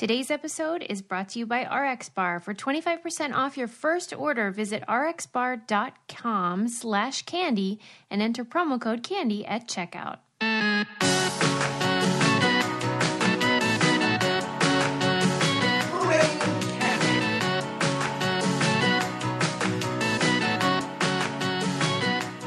Today's episode is brought to you by RX Bar. For 25% off your first order, visit rxbar.com slash candy and enter promo code candy at checkout.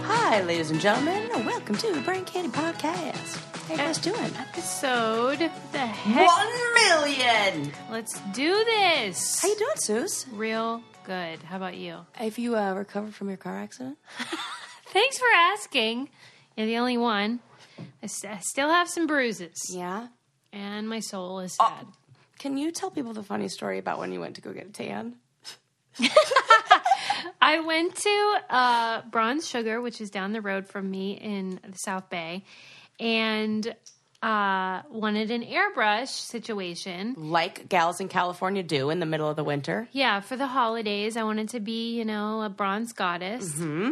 Hi, ladies and gentlemen. Welcome to the Brain Candy Podcast. How you guys doing? Episode, the heck? One million. Let's do this. How you doing, Suze? Real good. How about you? Have you uh, recovered from your car accident? Thanks for asking. You're the only one. I, s- I still have some bruises, Yeah. and my soul is Oh. sad. Can you tell people the funny story about when you went to go get a tan? I went to uh, Bronze Sugar, which is down the road from me in the South Bay, and uh, wanted an airbrush situation. Like gals in California do in the middle of the winter. Yeah, for the holidays, I wanted to be, you know, a bronze goddess. Mm-hmm.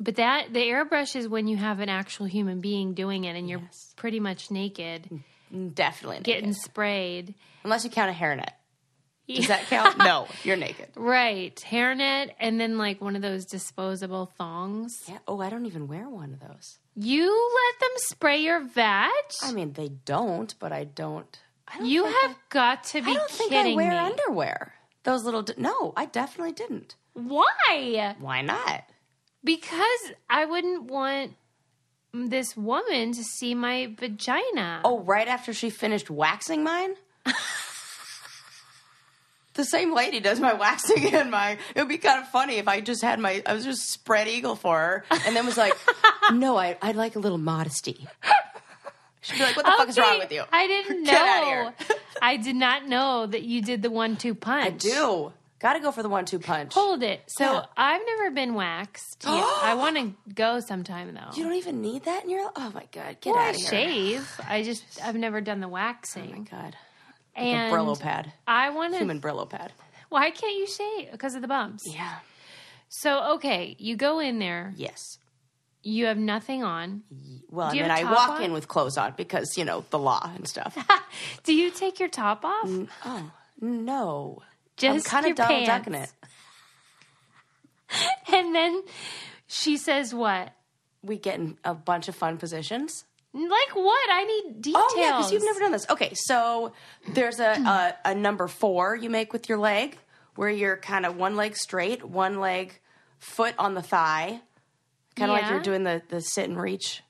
But that the airbrush is when you have an actual human being doing it, and you're Yes. pretty much naked, Definitely naked. getting sprayed. Unless you count a hairnet. Does that count? no, you're naked. Right, hairnet, and then like one of those disposable thongs. Yeah. Oh, I don't even wear one of those. You let them spray your vag? I mean, they don't, but I don't. I don't You have got to be I don't think I wear me. underwear. Those little. No, I definitely didn't. Why? Why not? Because I wouldn't want this woman to see my vagina. Oh, right after she finished waxing mine? the same lady does my waxing and my. It would be kind of funny if I just had my. I was just spread eagle for her and then was like, no, I, I'd like a little modesty. She'd be like, what the fuck is wrong with you? I didn't know. Get here. I did not know that you did the one-two punch. I do. Gotta go for the one two punch. Hold it. So Yeah. I've never been waxed. Yeah, I want to go sometime though. You don't even need that in your. Oh my God. Get well, out I of here. shave. I just I've never done the waxing Oh my. God. And Brillo pad. I want to. Human Brillo pad. Why can't you shave? Because of the bumps. Yeah. So okay, you go in there. Yes. You have nothing on. Well, mean, have I walk on? in with clothes on because, you know, the law and stuff. Do you take your top off? oh, no. Just kind of Donald pants. Ducking it. And then she says, "What? We get in a bunch of fun positions. Like what? I need details." Oh, yeah, because you've never done this. Okay, so there's a, a, a number four you make with your leg where you're kind of one leg straight, one leg foot on the thigh, kind of like Yeah. you're doing the, the sit and reach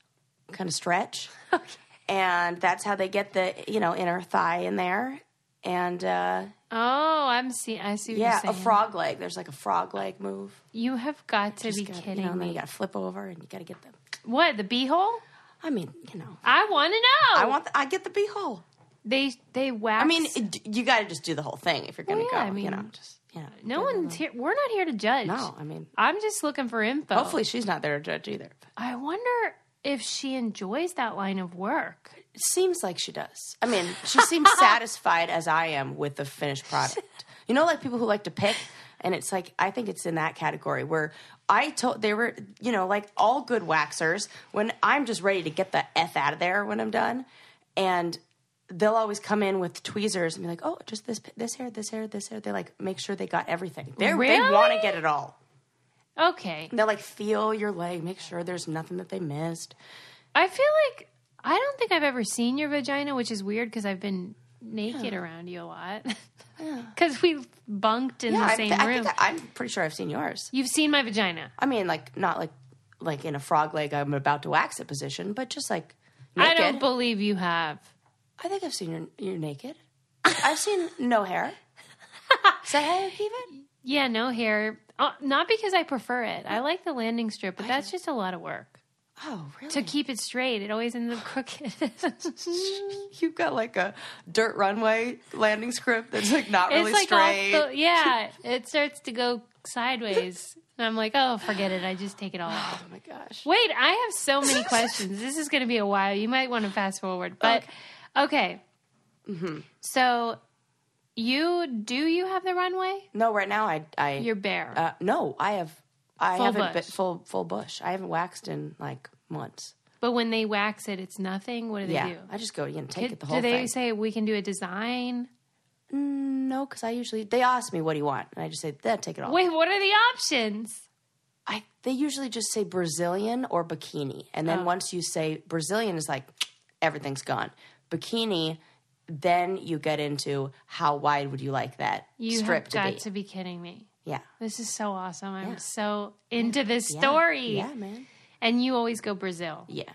kind of stretch. Okay. And that's how they get the, you know, inner thigh in there. And uh, Oh, I'm see. I see. What yeah, you're saying. A saying. frog leg. There's like a frog leg move. You have got to Just be gotta, you kidding know, and then me. you got to flip over and you got to get the. What the beehole? I mean, you know, I want to know. I want. The, I get the beehole. they they wax. I mean, it, you got to just do the whole thing if you're going to Well, yeah, go. I mean, you know, just you know. no one's here. We're not here to judge. No, I mean, I'm just looking for info. hopefully she's not there to judge either. I wonder if she enjoys that line of work. It seems like she does. I mean, she seems satisfied as I am with the finished product. You know, like people who like to pick, and it's like I think it's in that category where I told they were, you know, like all good waxers. When I'm just ready to get the f out of there when I'm done, and they'll always come in with tweezers and be like, "Oh, just this, this hair, this hair, this hair." They like make sure they got everything. They they Really? want to get it all. Okay, They'll like feel your leg, make sure there's nothing that they missed. I feel like I don't think I've ever seen your vagina, which is weird because I've been naked around you a lot. Because we bunked in the same th- I room. think I, I'm pretty sure I've seen yours. You've seen my vagina. I mean, like not like like in a frog leg. I'm about to wax it position, but just like I naked. don't believe you have. I think I've seen your you naked. I've seen no hair. Is that how you keep it? Yeah, no hair. Uh, not because I prefer it. I like the landing strip, but that's just a lot of work Oh, really? to keep it straight. It always ends up crooked. You've got like a dirt runway landing script that's like not really it's like straight. the, yeah, it starts to go sideways. And I'm like, oh, forget it. I just take it all off. oh my gosh. Wait, I have so many questions. This is going to be a while. You might want to fast forward, but okay. Mm-hmm. So, you do you have the runway? No, right now I I You're bare. uh, no I have I Full haven't been full full bush. I haven't waxed in like months. but when they wax it, it's nothing. What do they Yeah, do? I just go know take Could- it the whole do they thing. say we can do a design? Mm, no, because I usually they ask me what do you want, and I just say, that take it all." Wait, what are the options? I they usually just say Brazilian or bikini, and then Oh. once you say Brazilian, is like everything's gone. Bikini, then you get into how wide would you like that You strip to got be? to be kidding me. Yeah, This is so awesome. I'm Yeah. so into this story. Yeah, man. And you always go Brazil. Yeah,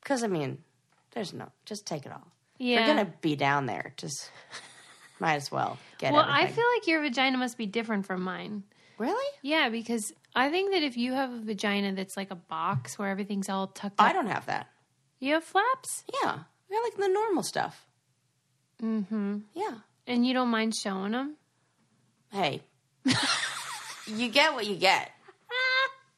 because I mean, there's no just take it all. Yeah. You're gonna be down there, just might as well get well, everything. I feel like your vagina must be different from mine. really. Yeah, because I think that if you have a vagina that's like a box where everything's all tucked up, I don't have that. you have flaps, Yeah, I like the normal stuff. mm-hmm. Yeah. and you don't mind showing them. Hey, you get what you get.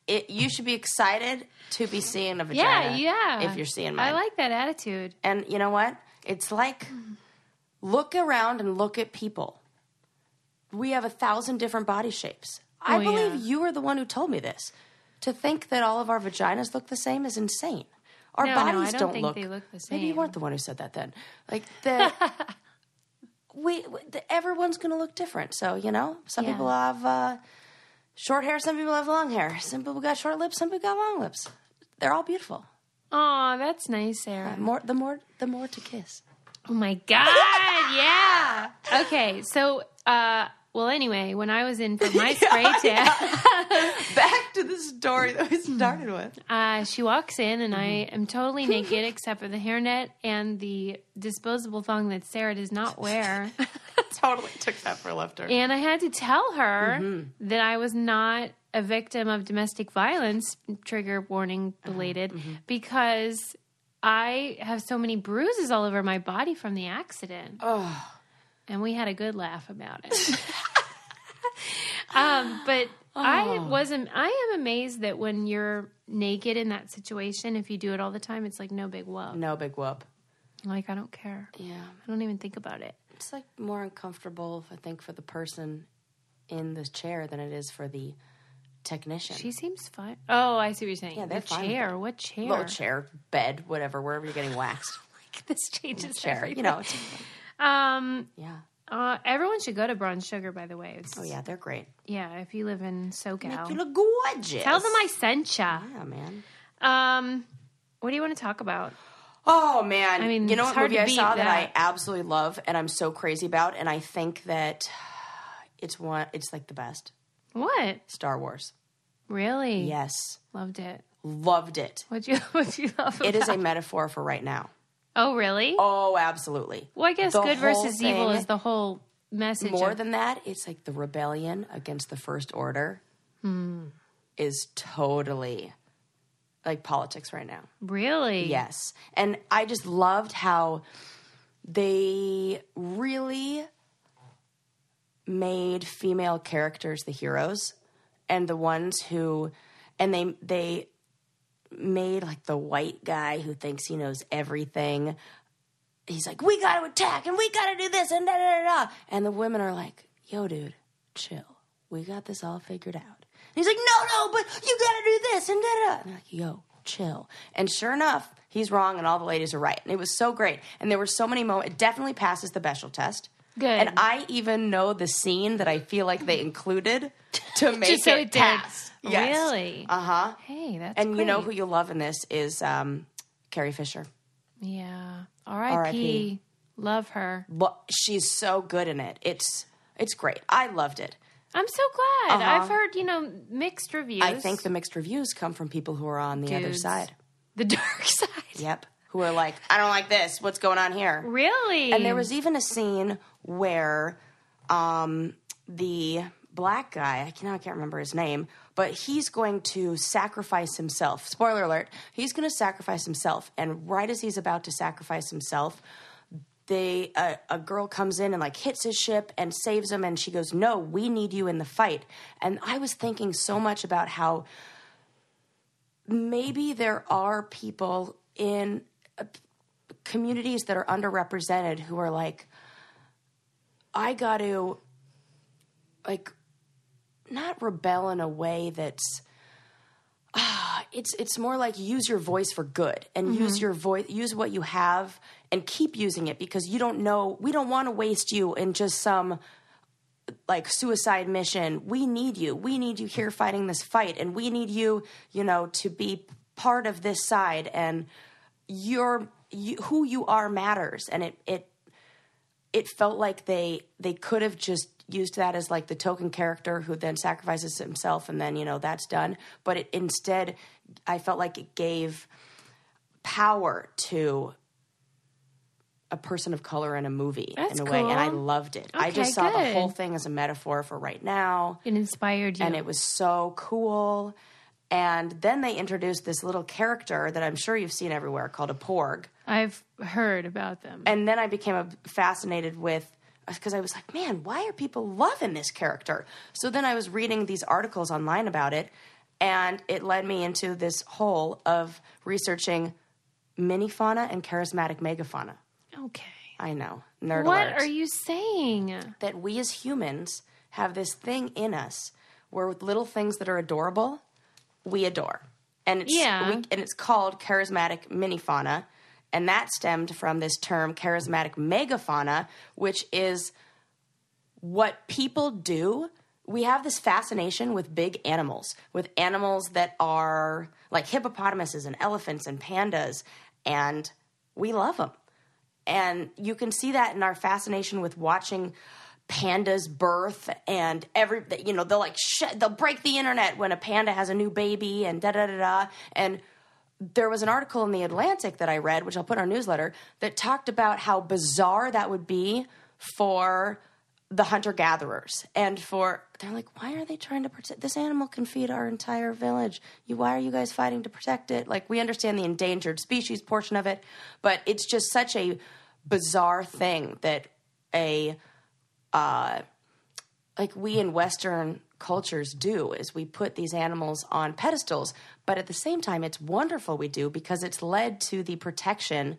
It, you should be excited to be seeing a vagina. yeah. yeah. If you're seeing mine, I like that attitude. and you know what? It's like look around and look at people. We have a thousand different body shapes. Oh, I Oh, believe yeah. you are the one who told me this. To think that all of our vaginas look the same is insane. Our No, no, I bodies don't not think look. they look the same. Maybe you weren't the one who said that then. Like the. we, everyone's going to look different. So you know, some Yeah. people have uh, short hair, some people have long hair, some people got short lips, some people got long lips. They're all beautiful. Oh, that's nice, Sarah. More the more the more to kiss. Oh my god, yeah. Okay, so uh well anyway, when I was in for my spray tan, Back to the story that we started with. uh she walks in and I Mm-hmm. am totally naked except for the hairnet and the disposable thong that Sarah does not wear. totally took that for turn. and I had to tell her Mm-hmm. that I was not a victim of domestic violence, trigger warning Uh-huh. belated, Mm-hmm. because I have so many bruises all over my body from the accident. Oh, and we had a good laugh about it. um, but I wasn't. I am amazed that when you're naked in that situation, if you do it all the time, it's like no big whoop. no big whoop. Like I don't care. Yeah, I don't even think about it. it's like more uncomfortable, I think, for the person in the chair than it is for the technician. She seems fine. Oh, I see what you're saying. Yeah, they're the fine chair. What chair? Little chair, bed, whatever, wherever you're getting waxed. Like this changes chair, everything. you know. Um. yeah. Uh. Everyone should go to Brown Sugar. By the way. It's, Oh yeah, they're great. Yeah. If you live in SoCal, You look gorgeous. tell them I sent ya. Yeah, man. Um. What do you want to talk about? Oh man! I mean, you know what movie I saw that. I absolutely love and I'm so crazy about, and I think that it's one. It's like the best. What? Star Wars. Really? Yes, Loved it. loved it. What'd you What'd you love? It is a metaphor for right now. Oh, really? Oh, absolutely. well, I guess the good versus evil is the whole message. More of- than that, it's like the rebellion against the First Order Hmm. is totally like politics right now. really. Yes. And I just loved how they really made female characters the heroes and the ones who and they they made like the white guy who thinks he knows everything. He's like, "We got to attack and we got to do this and da da da." da." And the women are like, "Yo, dude, chill. We got this all figured out." And he's like, "No, no, but you got to do this and da da." da." And they're like, "Yo, chill." And sure enough, he's wrong and all the ladies are right. And it was so great. And there were so many moments. It definitely passes the Bechdel test. Good. And I even know the scene that I feel like they included to make Just so it, it pass. Yes. Really? Uh huh. Hey, that's And you know who you'll love in this is um, Carrie Fisher. Yeah. R.I.P. Love her. Well, she's so good in it. It's it's great. I loved it. I'm so glad. Uh-huh. I've heard you know mixed reviews. I think the mixed reviews come from people who are on the other side. the dark side. Yep. Who are like, I don't like this. What's going on here? Really? And there was even a scene where um, the black guy, I can't, I can't remember his name, but he's going to sacrifice himself. Spoiler alert, he's going to sacrifice himself. And right as he's about to sacrifice himself, they a, a girl comes in and like hits his ship and saves him and she goes no we need you in the fight and i was thinking so much about how maybe there are people in communities that are underrepresented who are like i got to like not rebel in a way that's ah, it's it's more like use your voice for good and use your voice use what you have and keep using it because you don't know we don't want to waste you in just some like suicide mission. We need you. We need you here fighting this fight and we need you, you know, to be part of this side and your you, who you are matters. And it it it felt like they they could have just used that as like the token character who then sacrifices himself and then you know that's done. But it instead i felt like it gave power to a person of color in a movie That's in a way and i loved it. I just saw the whole thing as a metaphor for right now. It inspired you. and it was so cool and then they introduced this little character that i'm sure you've seen everywhere called a porg I've heard about them. and then I became fascinated with because I was like, man, why are people loving this character? So then I was reading these articles online about it, and it led me into this hole of researching mini fauna and charismatic megafauna. okay. I know, nerd What alert. are you saying? that we as humans have this thing in us where with little things that are adorable, we adore. And it's Yeah. we, and it's called charismatic minifauna, and that stemmed from this term charismatic megafauna, which is what people do. We have this fascination with big animals, with animals that are like hippopotamuses and elephants and pandas, and we love them. And you can see that in our fascination with watching pandas birth and every you know they'll like sh- they'll break the internet when a panda has a new baby and da da da da and there was an article in the Atlantic that I read, which I'll put in our newsletter, that talked about how bizarre that would be for the hunter gatherers and for they're like, why are they trying to protect this animal? Can feed our entire village. You, why are you guys fighting to protect it? Like we understand the endangered species portion of it, but it's just such a bizarre thing that a uh, like we in Western cultures do is we put these animals on pedestals, but at the same time, it's wonderful we do because it's led to the protection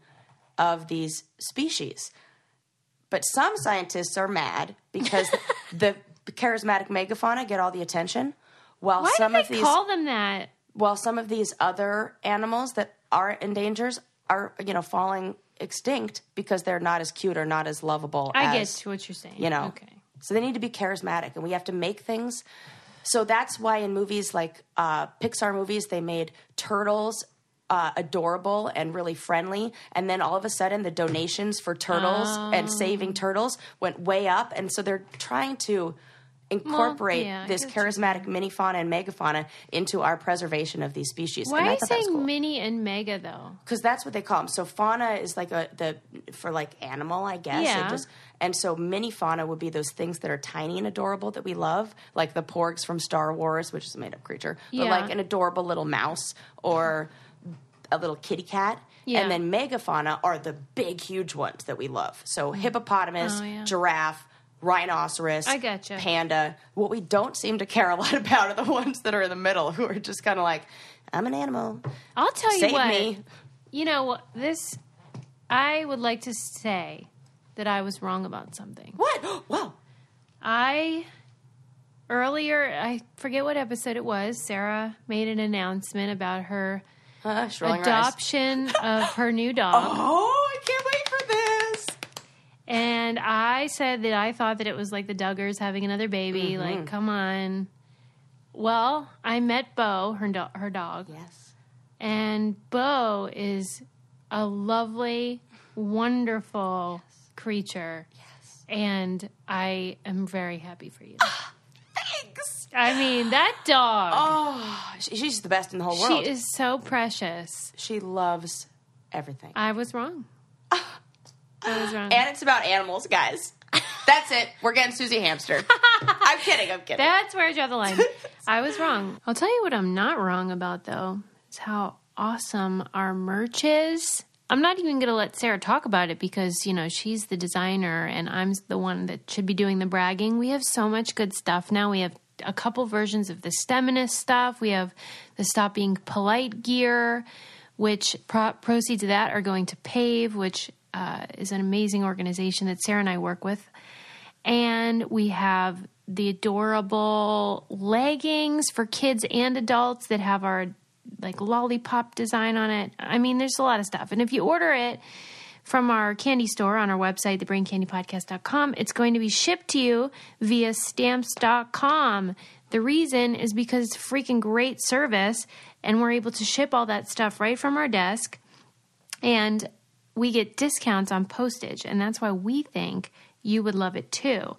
of these species. But some scientists are mad because the charismatic megafauna get all the attention, while Why some of these call them that? while some of these other animals that are in endangered are you know falling extinct because they're not as cute or not as lovable. I as, get to what you're saying. you know. Okay. So they need to be charismatic, and we have to make things. So that's why in movies like uh, Pixar movies, they made turtles uh, adorable and really friendly, and then all of a sudden the donations for turtles and saving turtles went way up, and so they're trying to incorporate yeah, this get what you're charismatic minifauna and megafauna into our preservation of these species. Why and are you thought that was saying cool mini and mega though? because that's what they call them. So fauna is like a the for like animal, I guess. Yeah. just and so mini fauna would be those things that are tiny and adorable that we love, like the porgs from Star Wars, which is a made up creature, but Yeah. like an adorable little mouse or a little kitty cat. Yeah. And then megafauna are the big, huge ones that we love. So mm. hippopotamus, Oh, yeah. giraffe, rhinoceros, I gotcha. panda. What we don't seem to care a lot about are the ones that are in the middle, who are just kind of like, I'm an animal. I'll tell you Save what. me. You know this. I would like to say that I was wrong about something. What? Wow. I earlier, I forget what episode it was. Sarah made an announcement about her Uh, her adoption of her new dog. Oh, I can't wait. And I said that I thought that it was like the Duggars having another baby. Mm-hmm. Like, come on. Well, I met Bo, her do- her dog, Yes. and Bo is a lovely, wonderful creature. Yes. And I am very happy for you. Thanks. I mean, that dog. Oh, she's the best in the whole world. she is so precious. She loves everything. I was wrong. I was wrong. And it's about animals, guys. That's it. We're getting Susie Hamster. I'm kidding. I'm kidding. That's where I draw the line. I was wrong. I'll tell you what I'm not wrong about, though, is how awesome our merch is. I'm not even going to let Sarah talk about it because, you know, she's the designer and I'm the one that should be doing the bragging. We have so much good stuff now. We have a couple versions of the STEMinist stuff. We have the Stop Being Polite gear, which pro- proceeds of that are going to PAVE, which uh, is an amazing organization that Sarah and I work with and we have the adorable leggings for kids and adults that have our like lollipop design on it. I mean, there's a lot of stuff. And if you order it from our candy store on our website, thebraincandypodcast.com. It's going to be shipped to you via stamps.com. The reason is because it's freaking great service and we're able to ship all that stuff right from our desk and we get discounts on postage and that's why we think you would love it too.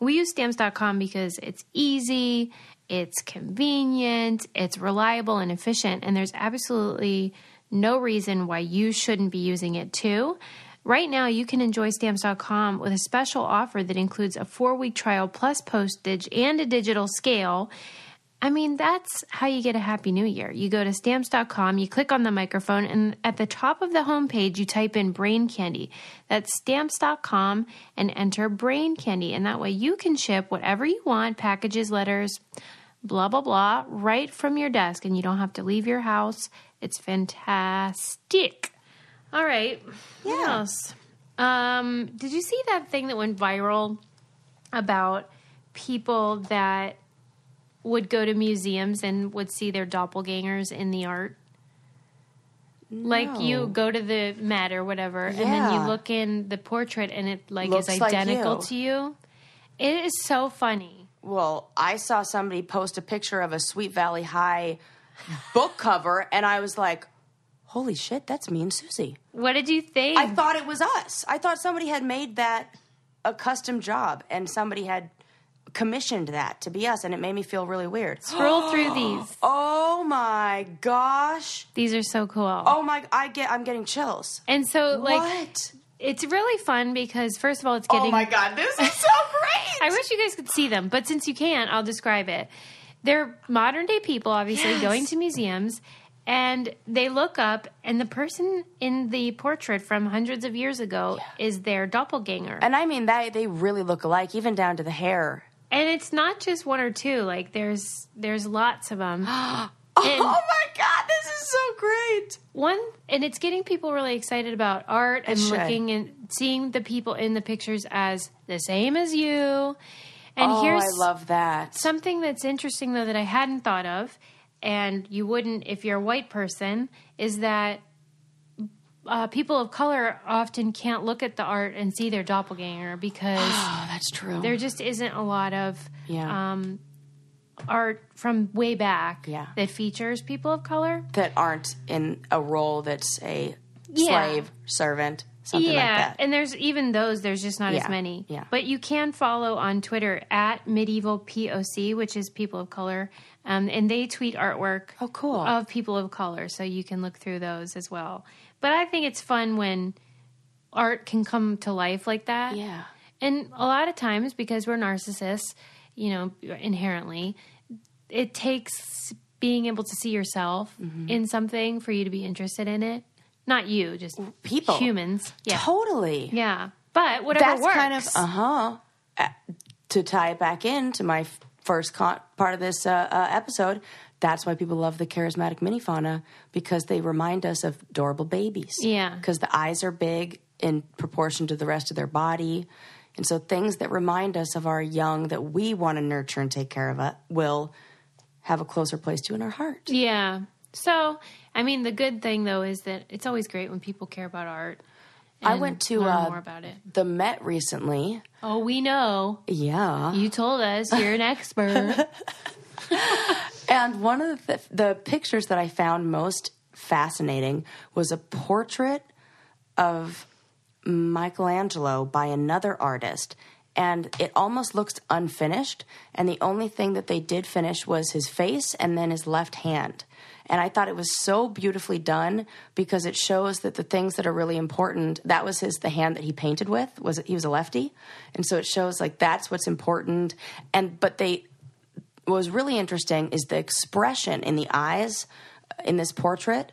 We use stamps.com because it's easy, it's convenient, it's reliable and efficient and there's absolutely no reason why you shouldn't be using it too. Right now, you can enjoy stamps.com with a special offer that includes a four week trial plus postage and a digital scale. I mean, that's how you get a happy new year. You go to stamps.com, you click on the microphone, and at the top of the homepage, you type in brain candy. That's stamps.com and enter brain candy. And that way you can ship whatever you want packages, letters, blah, blah, blah, right from your desk, and you don't have to leave your house. It's fantastic. All right. What Yeah. else? Um, did you see that thing that went viral about people that would go to museums and would see their doppelgangers in the art? Like you go to the Met or whatever, and then you look in the portrait, and it like Looks is like identical you. to you. It is so funny. Well, I saw somebody post a picture of a Sweet Valley High book cover, and I was like, holy shit, that's me and Susie. What did you think? I thought it was us. I thought somebody had made that a custom job and somebody had commissioned that to be us, and it made me feel really weird. Scroll through these. Oh my gosh. These are so cool. Oh my, I get, I'm getting chills. and so, like, what? it's really fun because first of all, it's getting. Oh my god, this is so great. I wish you guys could see them, but since you can't, I'll describe it. They're modern day people, obviously, Yes. going to museums, and they look up, and the person in the portrait from hundreds of years ago is their doppelganger. and I mean that they really look alike, even down to the hair. And it's not just one or two; like there's there's lots of them. Oh my god, this is so great. one and it's getting people really excited about art and should. looking and seeing the people in the pictures as the same as you. And oh, here's I love that. something that's interesting though that I hadn't thought of, and you wouldn't if you're a white person, is that uh, people of color often can't look at the art and see their doppelganger because Oh, that's true. there just isn't a lot of yeah. um, art from way back Yeah. that features people of color. that aren't in a role that's a Yeah. slave, servant, something yeah, like that. and there's even those. There's just not as many. yeah. But you can follow on Twitter at medieval POC, which is people of color, um, and they tweet artwork. Oh, cool. Of people of color, so you can look through those as well. But I think it's fun when art can come to life like that. yeah. And a lot of times, because we're narcissists, you know, inherently, it takes being able to see yourself Mm-hmm. in something for you to be interested in it. Not you, just People. humans. Yeah. Totally. Yeah. But whatever That's works. kind of, uh huh. to tie it back into my first con- part of this uh, uh, episode, that's why people love the charismatic mini fauna because they remind us of adorable babies. Yeah. Because the eyes are big in proportion to the rest of their body. And so things that remind us of our young that we want to nurture and take care of uh, will have a closer place to in our heart. yeah. So, I mean, the good thing though is that it's always great when people care about art. I went to uh, more about it. the Met recently. Oh, we know. Yeah. You told us you're an expert. And one of the, the pictures that I found most fascinating was a portrait of Michelangelo by another artist. And it almost looks unfinished. And the only thing that they did finish was his face and then his left hand. And I thought it was so beautifully done because it shows that the things that are really important, that was his the hand that he painted with, was he was a lefty. And so it shows like that's what's important. And but they what was really interesting is the expression in the eyes uh, in this portrait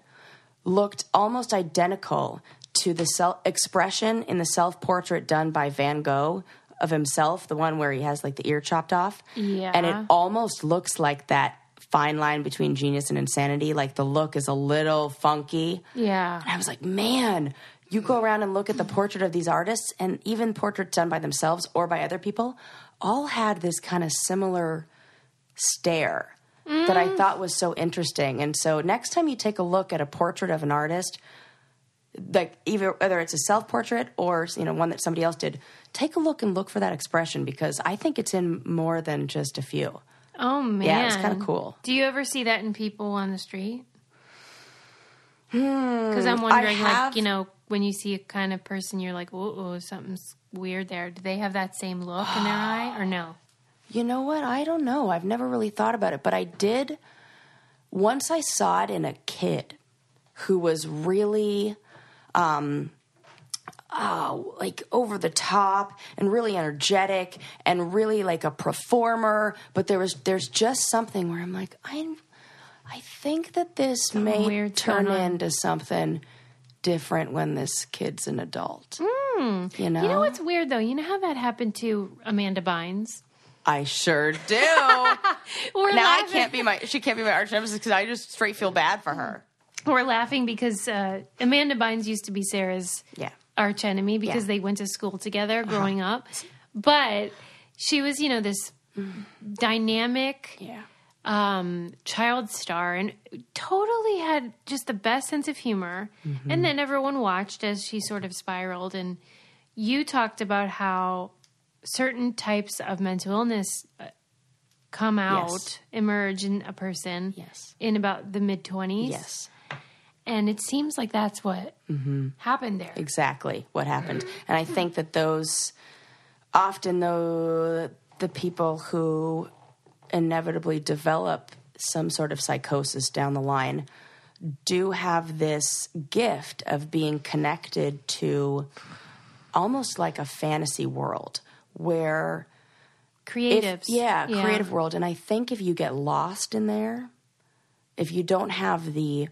looked almost identical to the self expression in the self portrait done by Van Gogh of himself, the one where he has like the ear chopped off. Yeah. And it almost looks like that fine line between genius and insanity. Like the look is a little funky. yeah. And I was like, man, you go around and look at the portrait of these artists, and even portraits done by themselves or by other people, all had this kind of similar stare that I thought was so interesting. And so, next time you take a look at a portrait of an artist, like either whether it's a self portrait or you know one that somebody else did, take a look and look for that expression because I think it's in more than just a few. Oh man, Yeah, it's kinda cool. Do you ever see that in people on the street? Because I'm wondering, Hmm, have- like you know, when you see a kind of person, you're like, "Oh, something's weird there." Do they have that same look in their eye, or no? You know what? I don't know. I've never really thought about it, but I did once I saw it in a kid who was really um oh, like over the top and really energetic and really like a performer, but there was there's just something where I'm like, I'm I think that this may weird's turn into something different when this kid's an adult. You know? You know what's weird though? You know how that happened to Amanda Bynes? I sure do. We're now I laughing. can't be my she can't be my arch nemesis because I just straight feel bad for her. We're laughing because uh, Amanda Bynes used to be Sarah's Yeah. arch enemy because Yeah. Uh-huh. they went to school together growing up. But she was, you know, this dynamic Yeah. um, child star and totally had just the best sense of humor. Mm-hmm. And then everyone watched as she sort of spiraled. And you talked about how certain types of mental illness uh, come out, Yes. emerge in a person Yes. in about the mid 20s. Yes. And it seems like that's what Mm-hmm. happened there. Exactly what happened. And I think that those often though the people who inevitably develop some sort of psychosis down the line do have this gift of being connected to almost like a fantasy world where if, Creatives. yeah, creative world. And I think if you get lost in there, if you don't have the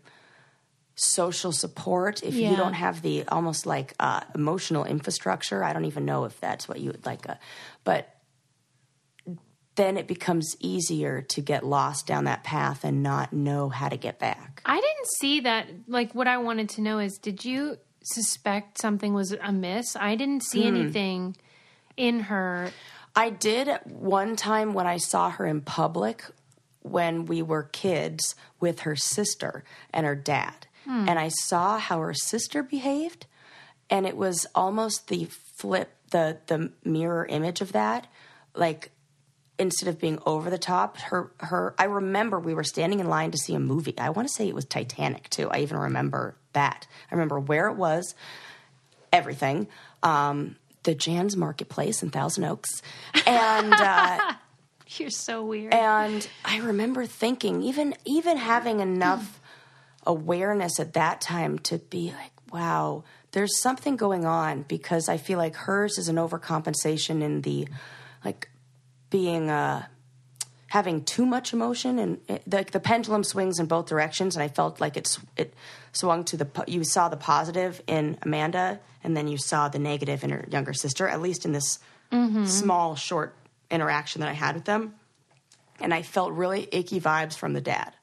social support, if Yeah. you don't have the almost like uh, emotional infrastructure, I don't even know if that's what you would like, uh, but then it becomes easier to get lost down that path and not know how to get back. I didn't see that. Like, what I wanted to know is did you suspect something was amiss? I didn't see Hmm. anything in her. I did one time when I saw her in public when we were kids with her sister and her dad. And I saw how her sister behaved and it was almost the flip the the mirror image of that like instead of being over the top her her I remember we were standing in line to see a movie. I want to say it was Titanic too. I even remember that. I remember where it was everything. Um, the Janss Marketplace in Thousand Oaks, and uh, You're so weird. and I remember thinking, even even having enough awareness at that time to be like, wow, there's something going on because I feel like hers is an overcompensation in the like being uh having too much emotion and it, like the pendulum swings in both directions and I felt like it's it swung to the you saw the positive in Amanda and then you saw the negative in her younger sister at least in this mm-hmm. small short interaction that I had with them and I felt really icky vibes from the dad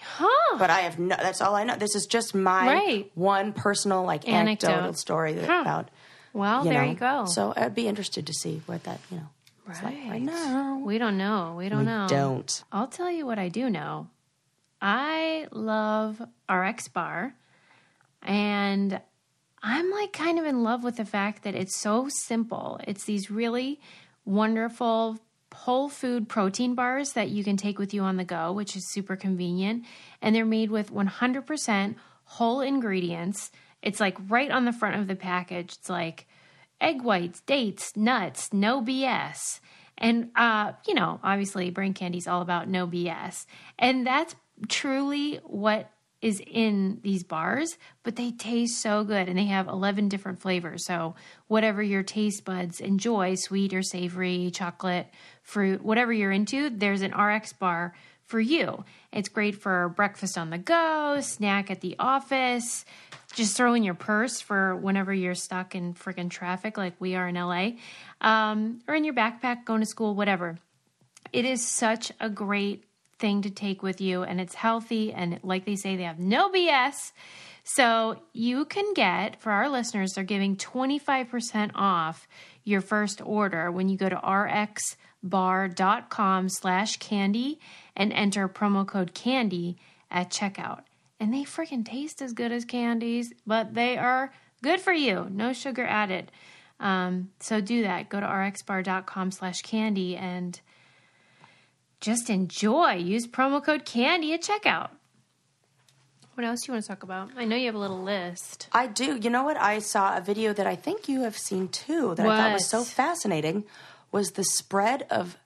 huh. but I have no that's all I know this is just my Right. one personal like Anecdote. anecdotal story that, Huh. about Well, you there know. you go. so I'd be interested to see what that you know is like right now We don't know. We don't know. don't I'll tell you what I do know. I love RX Bar, and I'm like kind of in love with the fact that it's so simple. It's these really wonderful whole food protein bars that you can take with you on the go, which is super convenient. And they're made with 100% whole ingredients. It's like right on the front of the package. It's like egg whites, dates, nuts, no BS. And, uh, you know, obviously, Brain Candy's all about no BS. And that's truly what is in these bars, but they taste so good and they have 11 different flavors. So, whatever your taste buds enjoy, sweet or savory, chocolate, fruit, whatever you're into, there's an RX bar for you. It's great for breakfast on the go, snack at the office, just throw in your purse for whenever you're stuck in freaking traffic like we are in LA, um, or in your backpack going to school, whatever. It is such a great thing to take with you, and it's healthy. And like they say, they have no BS. So you can get, for our listeners, they're giving 25% off your first order when you go to rxbar.com slash candy and enter promo code candy at checkout. and they freaking taste as good as candies, but they are good for you. No sugar added. Um, so do that. Go to rxbar.com slash candy and just enjoy. Use promo code candy at checkout. What else do you want to talk about? I know you have a little list. I do. You know what? I saw a video that I think you have seen too that I thought was so fascinating was the spread of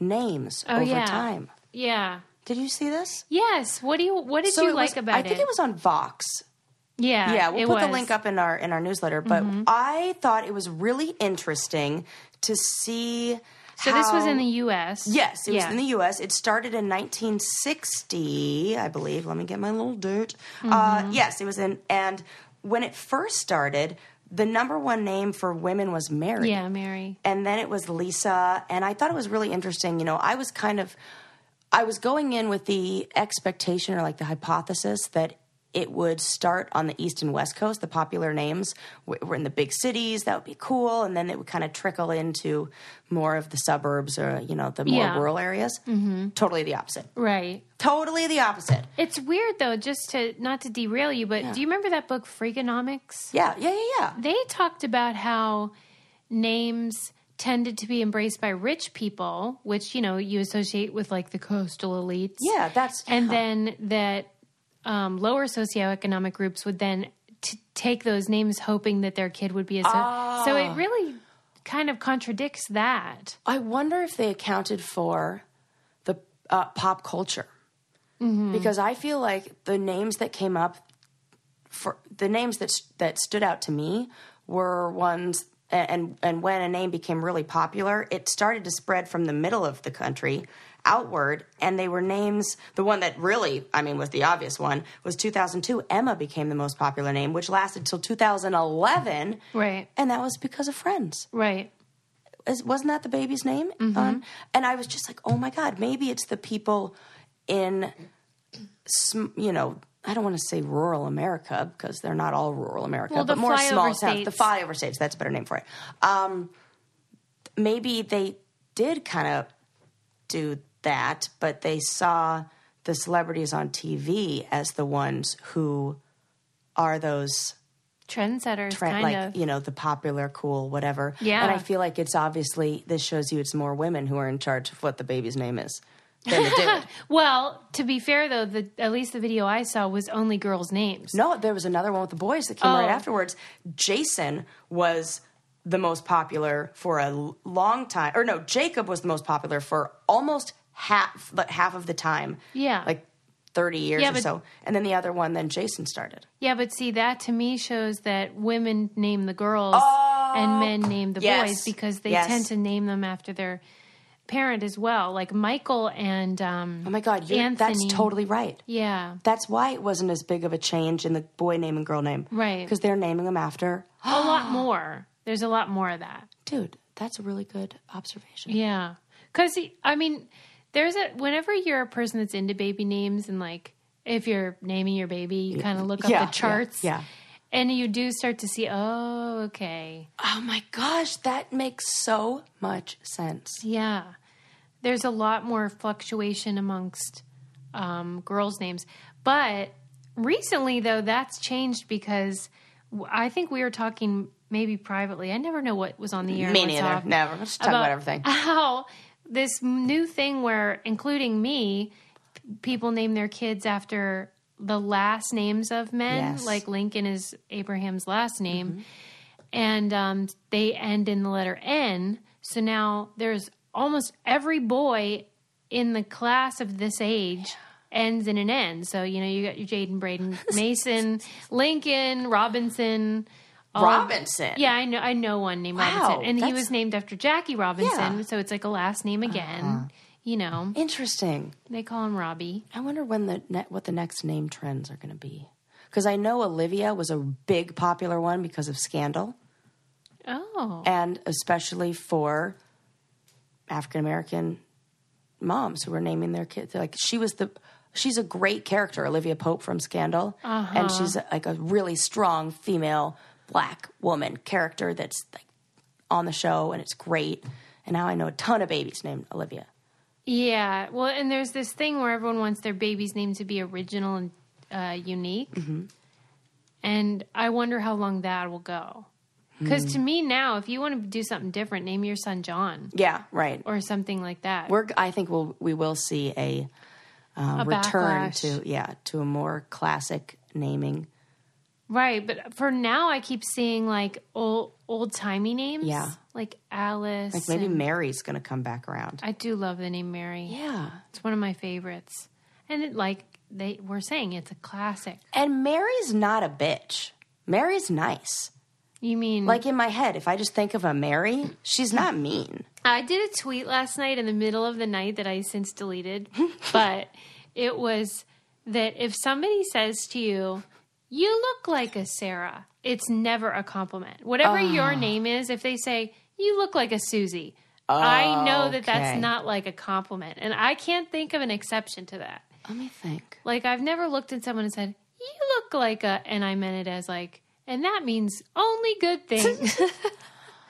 names Oh over yeah. time. Yeah. Did you see this? Yes. What do you what did So you like was- about it? I think it was on Vox. Yeah. Yeah, we'll it put the was. Mm-hmm. link up in our in our newsletter. But I thought it was really interesting to see. So this was in the US. Yes, it yeah. was in the U.S. It started in 1960, I believe. Let me get my little dirt. Mm-hmm. Uh, yes, it was in. And when it first started, the number one name for women was Mary. Yeah, Mary. And then it was Lisa. And I thought it was really interesting. You know, I was kind of, I was going in with the expectation or like the hypothesis that it would start on the east and west coast. The popular names were in the big cities. That would be cool. And then it would kind of trickle into more of the suburbs or, you know, the more Yeah. rural areas. Mm-hmm. Totally the opposite. Right. Totally the opposite. It's weird though, just to not to derail you, but do you remember that book Freakonomics? Yeah, yeah, yeah, yeah. They talked about how names tended to be embraced by rich people, which, you know, you associate with like the coastal elites. Yeah, that's. And then that um, lower socioeconomic groups would then t- take those names hoping that their kid would be a. So, so Ah. it really kind of contradicts that. I wonder if they accounted for the uh, pop culture because I feel like the names that came up for the names that that stood out to me were ones and and when a name became really popular, it started to spread from the middle of the country outward and they were names the one that really i mean was the obvious one was 2002 emma became the most popular name which lasted till 2011 Right. and that was because of friends Right. is, wasn't that the baby's name? Mm-hmm. Um, and I was just like, oh my god, maybe it's the people in, sm- you know, I don't want to say rural America because they're not all rural America, Well, the but more small towns, the flyover states. That's a better name for it. Um, maybe they did kind of do that, but they saw the celebrities on TV as the ones who are those Trendsetters, trend, like of. you know the popular, cool, whatever. Yeah. and I feel like it's obviously this shows you it's more women who are in charge of what the baby's name is than the dude. Well, to be fair though, the at least the video I saw was only girls' names. no, there was another one with the boys that came right Oh. afterwards. Jason was the most popular for a long time, or no, Jacob was the most popular for almost half, but half of the time. Yeah. like thirty years Yeah, or but- so. And then the other one, then Jason started. Yeah, but see that to me shows that women name the girls and men name the Oh, yes. boys because they Yes. tend to name them after their parent as well. Like Michael and um Oh my God, you're, that's totally right. yeah. That's why it wasn't as big of a change in the boy name and girl name. Right. Because they're naming them after. A lot more. There's a lot more of that. Dude, that's a really good observation. Yeah. Cuz I mean, there's a whenever you're a person that's into baby names and like if you're naming your baby, you kind of look up Yeah, the charts. yeah, yeah. And you do start to see, oh, okay. Oh my gosh, that makes so much sense. Yeah. There's a lot more fluctuation amongst um, girls' names. But recently, though, that's changed because I think we were talking maybe privately. I never know what was on the air. and Me what's neither. off, Never. Let's talk about, everything. How this new thing where, including me, p- people name their kids after the last names of men, Yes. Mm-hmm. like Lincoln is Abraham's last name and um, they end in the letter N. So now there's almost every boy in the class of this age ends in an N. So you know you got your Jaden, Braden, Mason, Lincoln, Robinson. Of- Robinson. yeah, I know. I know one named Wow, Robinson, and he was named after Jackie Robinson. Yeah. Uh-huh. So it's like a last name again. You know, Interesting. they call him Robbie. I wonder when the ne- what the next name trends are going to be. Because I know Olivia was a big popular one because of Scandal, Oh, and especially for African American moms who were naming their kids. Like she was the she's a great character, Olivia Pope from Scandal, and she's like a really strong female black woman character that's like on the show, and it's great. And now I know a ton of babies named Olivia. Yeah, well, and there's this thing where everyone wants their baby's name to be original and uh, unique. Mm-hmm. And I wonder how long that will go. Because Hmm. to me now, if you want to do something different, name your son John Yeah, right. or something like that. We're I think we'll we will see a, uh, A return backlash. to yeah to a more classic naming. Right, but for now, I keep seeing like old old timey names. Yeah. like Alice. Like maybe and- Mary's going to come back around. I do love the name Mary. Yeah. It's one of my favorites, and it, like they were saying, it's a classic. And Mary's not a bitch. Mary's nice. You mean Like in my head, if I just think of a Mary, she's not mean. I did a tweet last night in the middle of the night that I since deleted, but it was that if somebody says to you, "You look like a Sarah," it's never a compliment. Whatever your Ah. name is, if they say, "You look like a Susie," I know that Okay. that's not like a compliment, and I can't think of an exception to that. Let me think. Like I've never looked at someone and said, "You look like a," and I meant it as like, and that means only good things.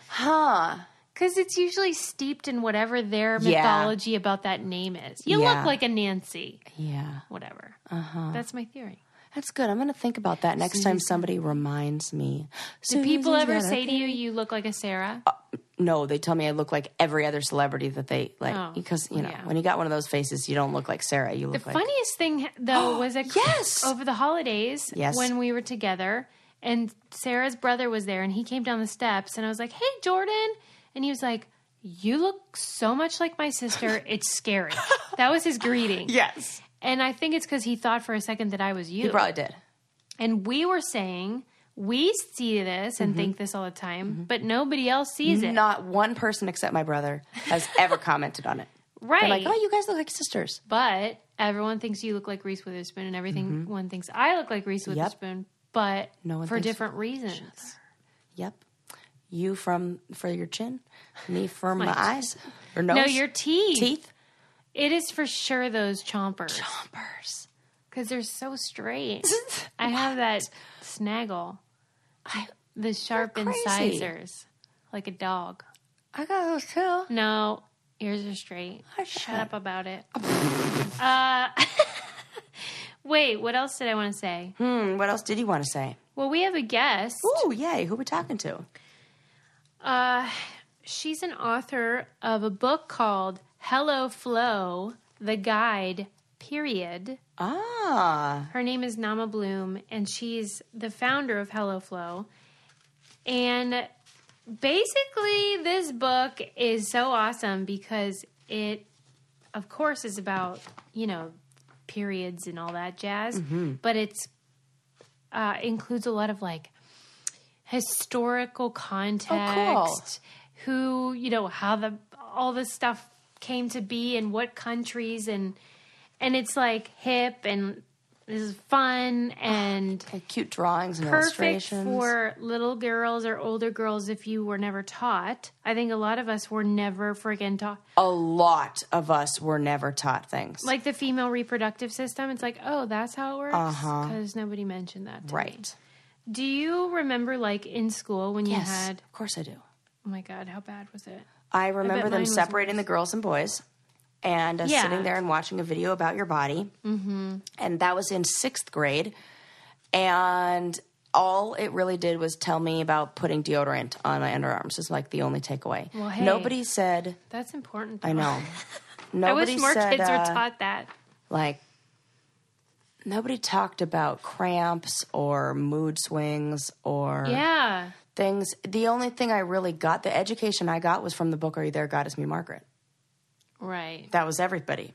Huh. Because it's usually steeped in whatever their Yeah. mythology about that name is. You Yeah. look like a Nancy, Yeah. whatever. Uh-huh. That's my theory. That's good. I'm going to think about that next time somebody reminds me. Do people ever say to you, you look like a Sarah? Uh, no, they tell me I look like every other celebrity that they like Oh, because you know yeah. when you got one of those faces, you don't look like Sarah. You the look like the funniest thing, though, was a, Yes! over the holidays Yes. when we were together, and Sarah's brother was there, and he came down the steps, and I was like, hey, Jordan. And he was like, you look so much like my sister. It's scary. that was his greeting. yes. And I think it's because he thought for a second that I was you. He probably did. And we were saying, we see this Mm-hmm. and think this all the time, but nobody else sees it. Not one person except my brother has ever commented on it. right. They're like, "Oh, you guys look like sisters." but everyone thinks you look like Reese Witherspoon, and everything one thinks I look like Reese Witherspoon, but Mm-hmm. No one for different reasons. Yep. You from for your chin, me for my, My eyes or nose. No, your teeth. teeth. It is for sure those chompers Chompers. because they're so straight. I have that snaggle, I the sharp incisors, like a dog. I got those too. No, ears are straight. I Shut up about it. uh, wait, what else did I want to say? Hmm. What else did you want to say? Well, we have a guest. Ooh, yay! Who we talking to? Uh, she's an author of a book called HelloFlo, the Guide, period. Ah, Her name is Naama Bloom, and she's the founder of HelloFlo. And basically, this book is so awesome because it, of course, is about, you know, periods and all that jazz, but it's uh, includes a lot of like historical context, Oh, cool. who, you know, how the all this stuff came to be and what countries and and it's like hip and this is fun and and cute drawings and perfect illustrations. for little girls or older girls if you were never taught. I think a lot of us were never friggin' taught. a lot of us were never taught things. Like the female reproductive system, it's like, oh, that's how it works? Uh-huh. Because nobody mentioned that to me. right. Do you remember, like, in school when you Yes, had, of course I do. oh my God, how bad was it? I remember mine them separating the girls and boys and uh, Yeah. sitting there and watching a video about your body. Mm-hmm. And that was in sixth grade. And all it really did was tell me about putting deodorant on my underarms, is like the only takeaway. Well, hey. Nobody said, That's important. I know. I wish more said, kids were uh, taught that. like nobody talked about cramps or mood swings or Yeah. Things. The only thing I really got, the education I got was from the book Are You There, God Is Me, Margaret. Right. That was everybody.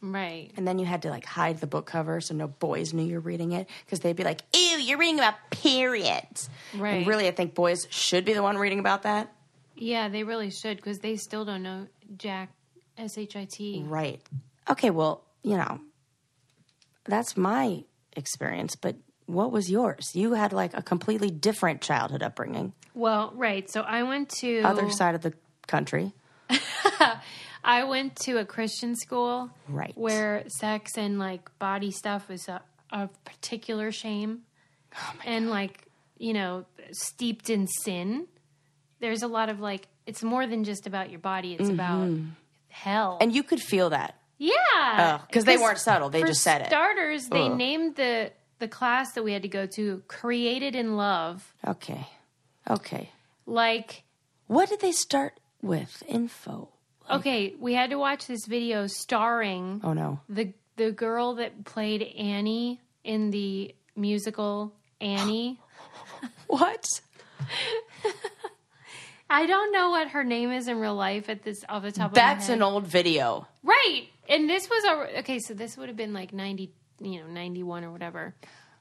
Right. And then you had to like hide the book cover so no boys knew you're reading it because they'd be like, ew, you're reading about periods. Right. And really, I think boys should be the one reading about that. Yeah, they really should because they still don't know Jack S H I T. Right. Okay, well, you know, that's my experience, but what was yours? You had like a completely different childhood upbringing, Well, right. So I went to other side of the country. I went to a Christian school, Right. where sex and like body stuff was a, a particular shame, Oh and like you know steeped in sin. There's a lot of like it's more than just about your body; it's about hell. Mm-hmm. And you could feel that. Yeah, because they weren't subtle. They just said it. Starters, they Ugh. named the the class that we had to go to "Created in Love." Okay. Okay. Like, What did they start with? Info. okay, we had to watch this video starring Oh no. the the girl that played Annie in the musical Annie. What? I don't know what her name is in real life at this off the top of That's my head. an old video. right. And this was a okay. So this would have been like ninety, you know, ninety one or whatever.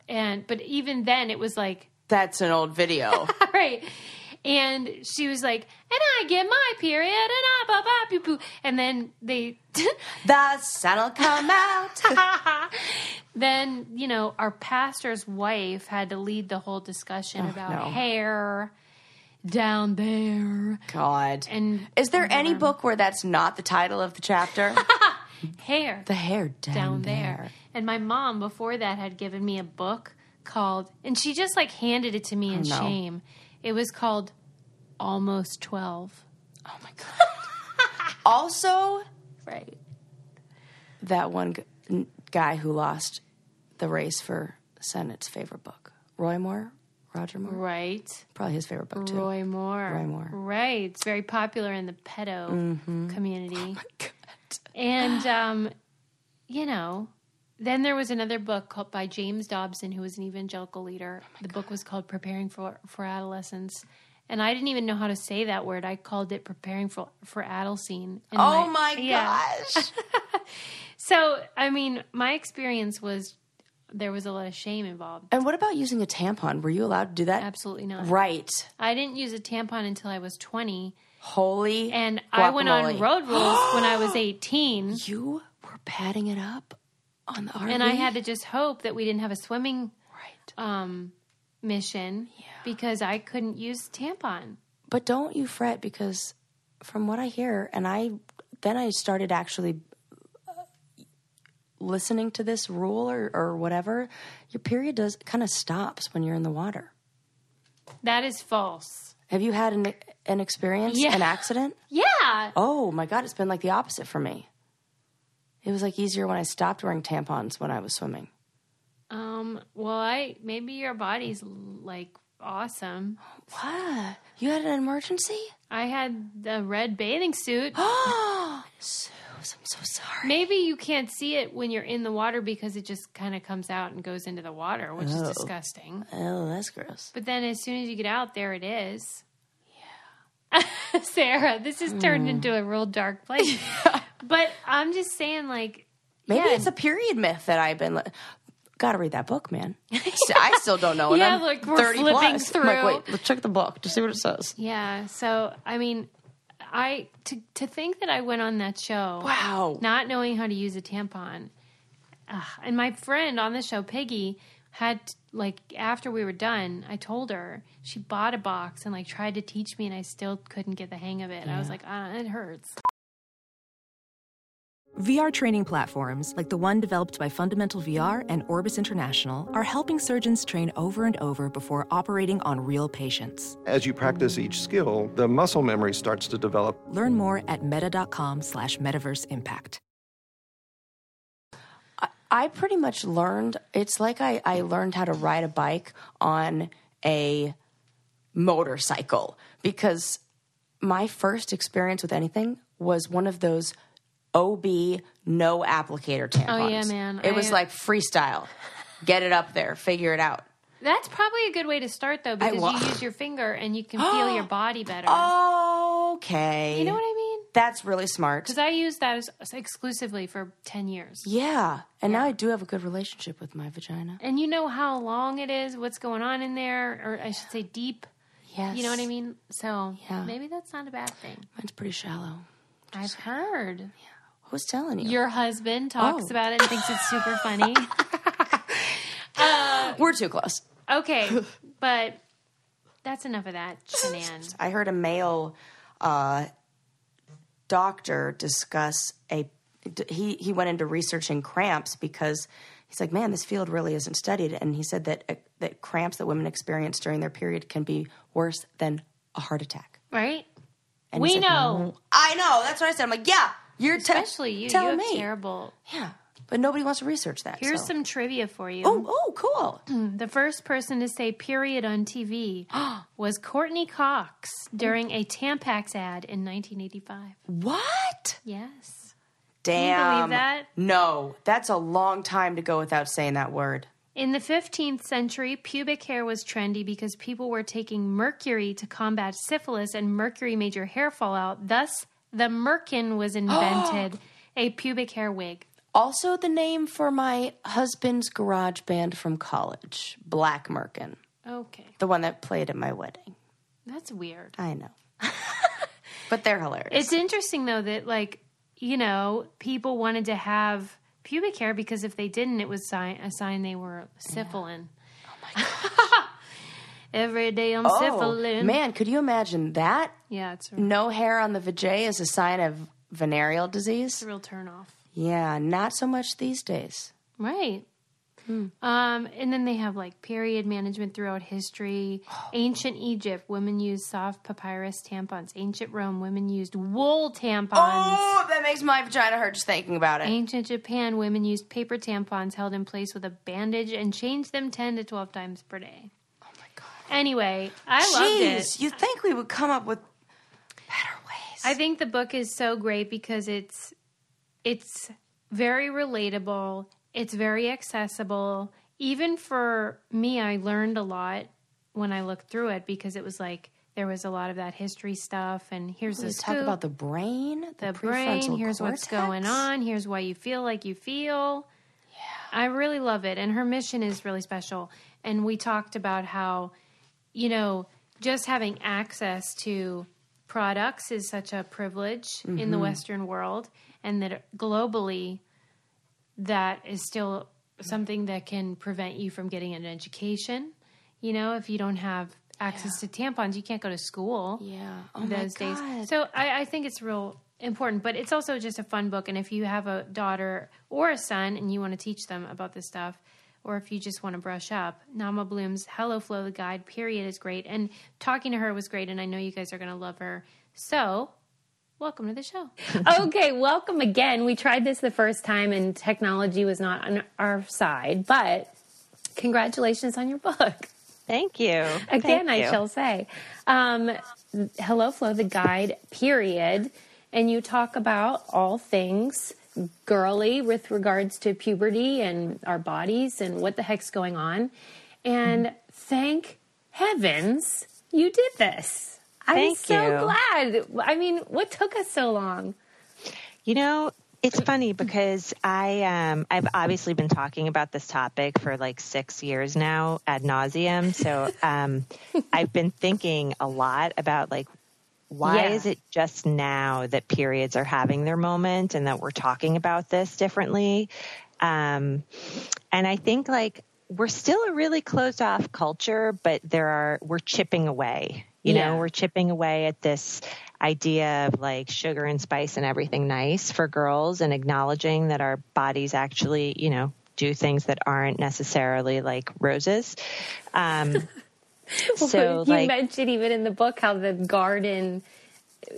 And but even then, it was like That's an old video. right. And she was like, and I get my period, and I ba ba poo poo. And then they, the sun'll come out. then you know, our pastor's wife had to lead the whole discussion oh, about no. hair down there God. and Is there any um, book where that's not the title of the chapter? hair the hair down, down there. there. And my mom before that had given me a book called, and she just like handed it to me in no. shame. It was called Almost Twelve. Oh my god. also, Right. that one g- guy who lost the race for Senate's favorite book, Roy Moore, Roger Moore, Right. probably his favorite book too. Roy Moore. Roy Moore. Right. It's very popular in the pedo Mm-hmm. community. God. And, um, you know, then there was another book called by James Dobson, who was an evangelical leader. Oh the book was called Preparing for, for Adolescence. And I didn't even know how to say that word. I called it Preparing for, for Adolescene. And Oh my yeah. gosh. So, I mean, my experience was there was a lot of shame involved. and what about using a tampon? Were you allowed to do that? Absolutely not. Right. I didn't use a tampon until I was 20. Holy And I went on road rules when I was 18. You were padding it up on the RV? And I had to just hope that we didn't have a swimming Right. um, mission because I couldn't use tampon. But don't you fret because from what I hear, and I then I started actually uh, listening to this rule or, or whatever, your period does kind of stops when you're in the water. That is false. Have you had an, an experience, Yeah. an accident? Yeah. Oh my God, it's been like the opposite for me. It was like easier when I stopped wearing tampons when I was swimming. Um, well, I maybe your body's like awesome. What? You had an emergency? I had the red bathing suit. Oh, Suze, I'm so sorry. Maybe you can't see it when you're in the water because it just kind of comes out and goes into the water, which is Oh. disgusting. Oh, that's gross. But then as soon as you get out, there it is. Sarah, this has turned hmm. into a real dark place. but I'm just saying, like, Maybe yeah, it's a period myth that I've been. Li- Got to read that book, man. I still don't know. Yeah, I'm look, we're 30 flipping plus. I'm like, through. wait, let's check the book to see what it says. Yeah. So, I mean, I to to think that I went on that show, Wow. not knowing how to use a tampon, Ugh. and my friend on the show, Piggy, had like after we were done, I told her she bought a box and like tried to teach me, and I still couldn't get the hang of it. I was like, ah, it hurts. VR training platforms, like the one developed by Fundamental VR and Orbis International, are helping surgeons train over and over before operating on real patients. As you practice each skill, the muscle memory starts to develop. Learn more at meta.com slash metaverse impact. I pretty much learned. It's like I, I learned how to ride a bike on a motorcycle because my first experience with anything was one of those OB no applicator tampons. Oh, yeah, man. It was uh, like freestyle. Get it up there, figure it out. That's probably a good way to start though, because wa- you use your finger and you can feel your body better. Okay. You know what I mean? That's really smart. Because I used that as, exclusively for ten years. Yeah. And now I do have a good relationship with my vagina. And you know how long it is, what's going on in there, or I should say deep. Yes. You know what I mean? So Yeah. maybe that's not a bad thing. Mine's pretty shallow. I've heard. Who's telling you? Your husband talks Oh. about it and thinks it's super funny. We're too close. okay, but that's enough of that. I heard a male uh, doctor discuss a. He he went into researching cramps because he's like, man, this field really isn't studied, and he said that uh, that cramps that women experience during their period can be worse than a heart attack. Right? And we like, know. I know. That's what I said. I'm like, yeah, You're te- Especially you. Tell you have me. terrible. Yeah, but nobody wants to research that. Here's so. some trivia for you. Oh, oh, cool. Hmm, the first person to say period on TV was Courteney Cox during a Tampax ad in 1985. What? Yes. Damn. believe that? No, that's a long time to go without saying that word. In the 15th century, pubic hair was trendy because people were taking mercury to combat syphilis, and mercury made your hair fall out. Thus, the merkin was invented, a pubic hair wig. Also, the name for my husband's garage band from college, Black Merkin, Okay, the one that played at my wedding. that's weird. I know, but they're hilarious. It's interesting though that like you know people wanted to have pubic hair because if they didn't, it was sign, a sign they were syphilin. Oh my god! Every day I'm oh syphilin. man, could you imagine that? Yeah, it's a, No hair on the vajay is a sign of venereal it's disease. a real turnoff. Yeah, not so much these days. Right. Hmm. Um, and then they have like period management throughout history. Ancient Egypt, women used soft papyrus tampons. Ancient Rome, women used wool tampons. Oh, that makes my vagina hurt just thinking about it. Ancient Japan, women used paper tampons held in place with a bandage and changed them 10 to 12 times per day. Oh my God. Anyway, I loved it. Jeez, you think we would come up with better ways? I think the book is so great because it's it's very relatable. It's very accessible. Even for me, I learned a lot when I looked through it because it was like there was a lot of that history stuff. And here's the talk about the brain, the, the brain. Here's what's going on. Here's why you feel like you feel. Yeah, I really love it, and her mission is really special. And we talked about how, you know, just having access to products is such a privilege in Mm-hmm. the Western world, and that globally, that is still something that can prevent you from getting an education. You know, if you don't have access to tampons, you can't go to school Yeah. Oh my those days. So I, I think it's real important, but it's also just a fun book. And if you have a daughter or a son and you want to teach them about this stuff, or if you just want to brush up, Naama Bloom's HelloFlo, the guide, period, is great. And talking to her was great, and I know you guys are going to love her. So, welcome to the show. okay, welcome again. We tried this the first time and technology was not on our side, but congratulations on your book. Thank you. Again, Thank I you. shall say. Um, HelloFlo, the guide, period. And you talk about all things girly with regards to puberty and our bodies and what the heck's going on. And thank heavens you did this. I'm so you. glad. I mean, what took us so long? You know, it's funny because I um I've obviously been talking about this topic for like six years now ad nauseum. So um I've been thinking a lot about like why Yeah. is it just now that periods are having their moment and that we're talking about this differently? Um and I think like we're still a really closed off culture, but there are we're chipping away. You Yeah. know, we're chipping away at this idea of like sugar and spice and everything nice for girls and acknowledging that our bodies actually, you know, do things that aren't necessarily like roses. Um, so you like, mentioned even in the book how the garden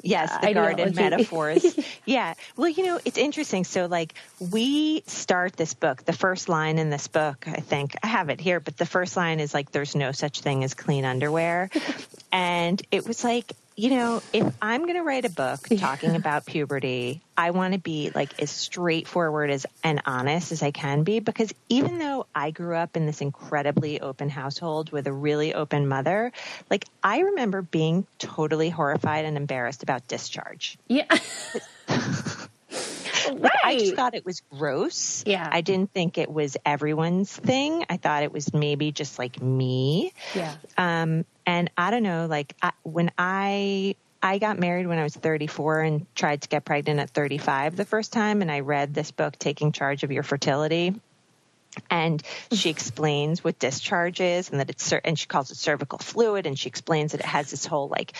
yes, the garden metaphors. yeah. Well, you know, it's interesting. So like we start this book, the first line in this book, I think I have it here, but the first line is like, there's no such thing as clean underwear. and it was like, you know, if I'm going to write a book talking about puberty, I want to be like as straightforward as and honest as I can be because even though I grew up in this incredibly open household with a really open mother, like I remember being totally horrified and embarrassed about discharge. yeah Like, I just thought it was gross. Yeah. I didn't think it was everyone's thing. I thought it was maybe just like me. yeah Um, and I don't know, like I, when I I got married when I was 34 and tried to get pregnant at 35 the first time, and I read this book, Taking Charge of Your Fertility. And she explains what discharge is, and that it's and she calls it cervical fluid, and she explains that it has this whole like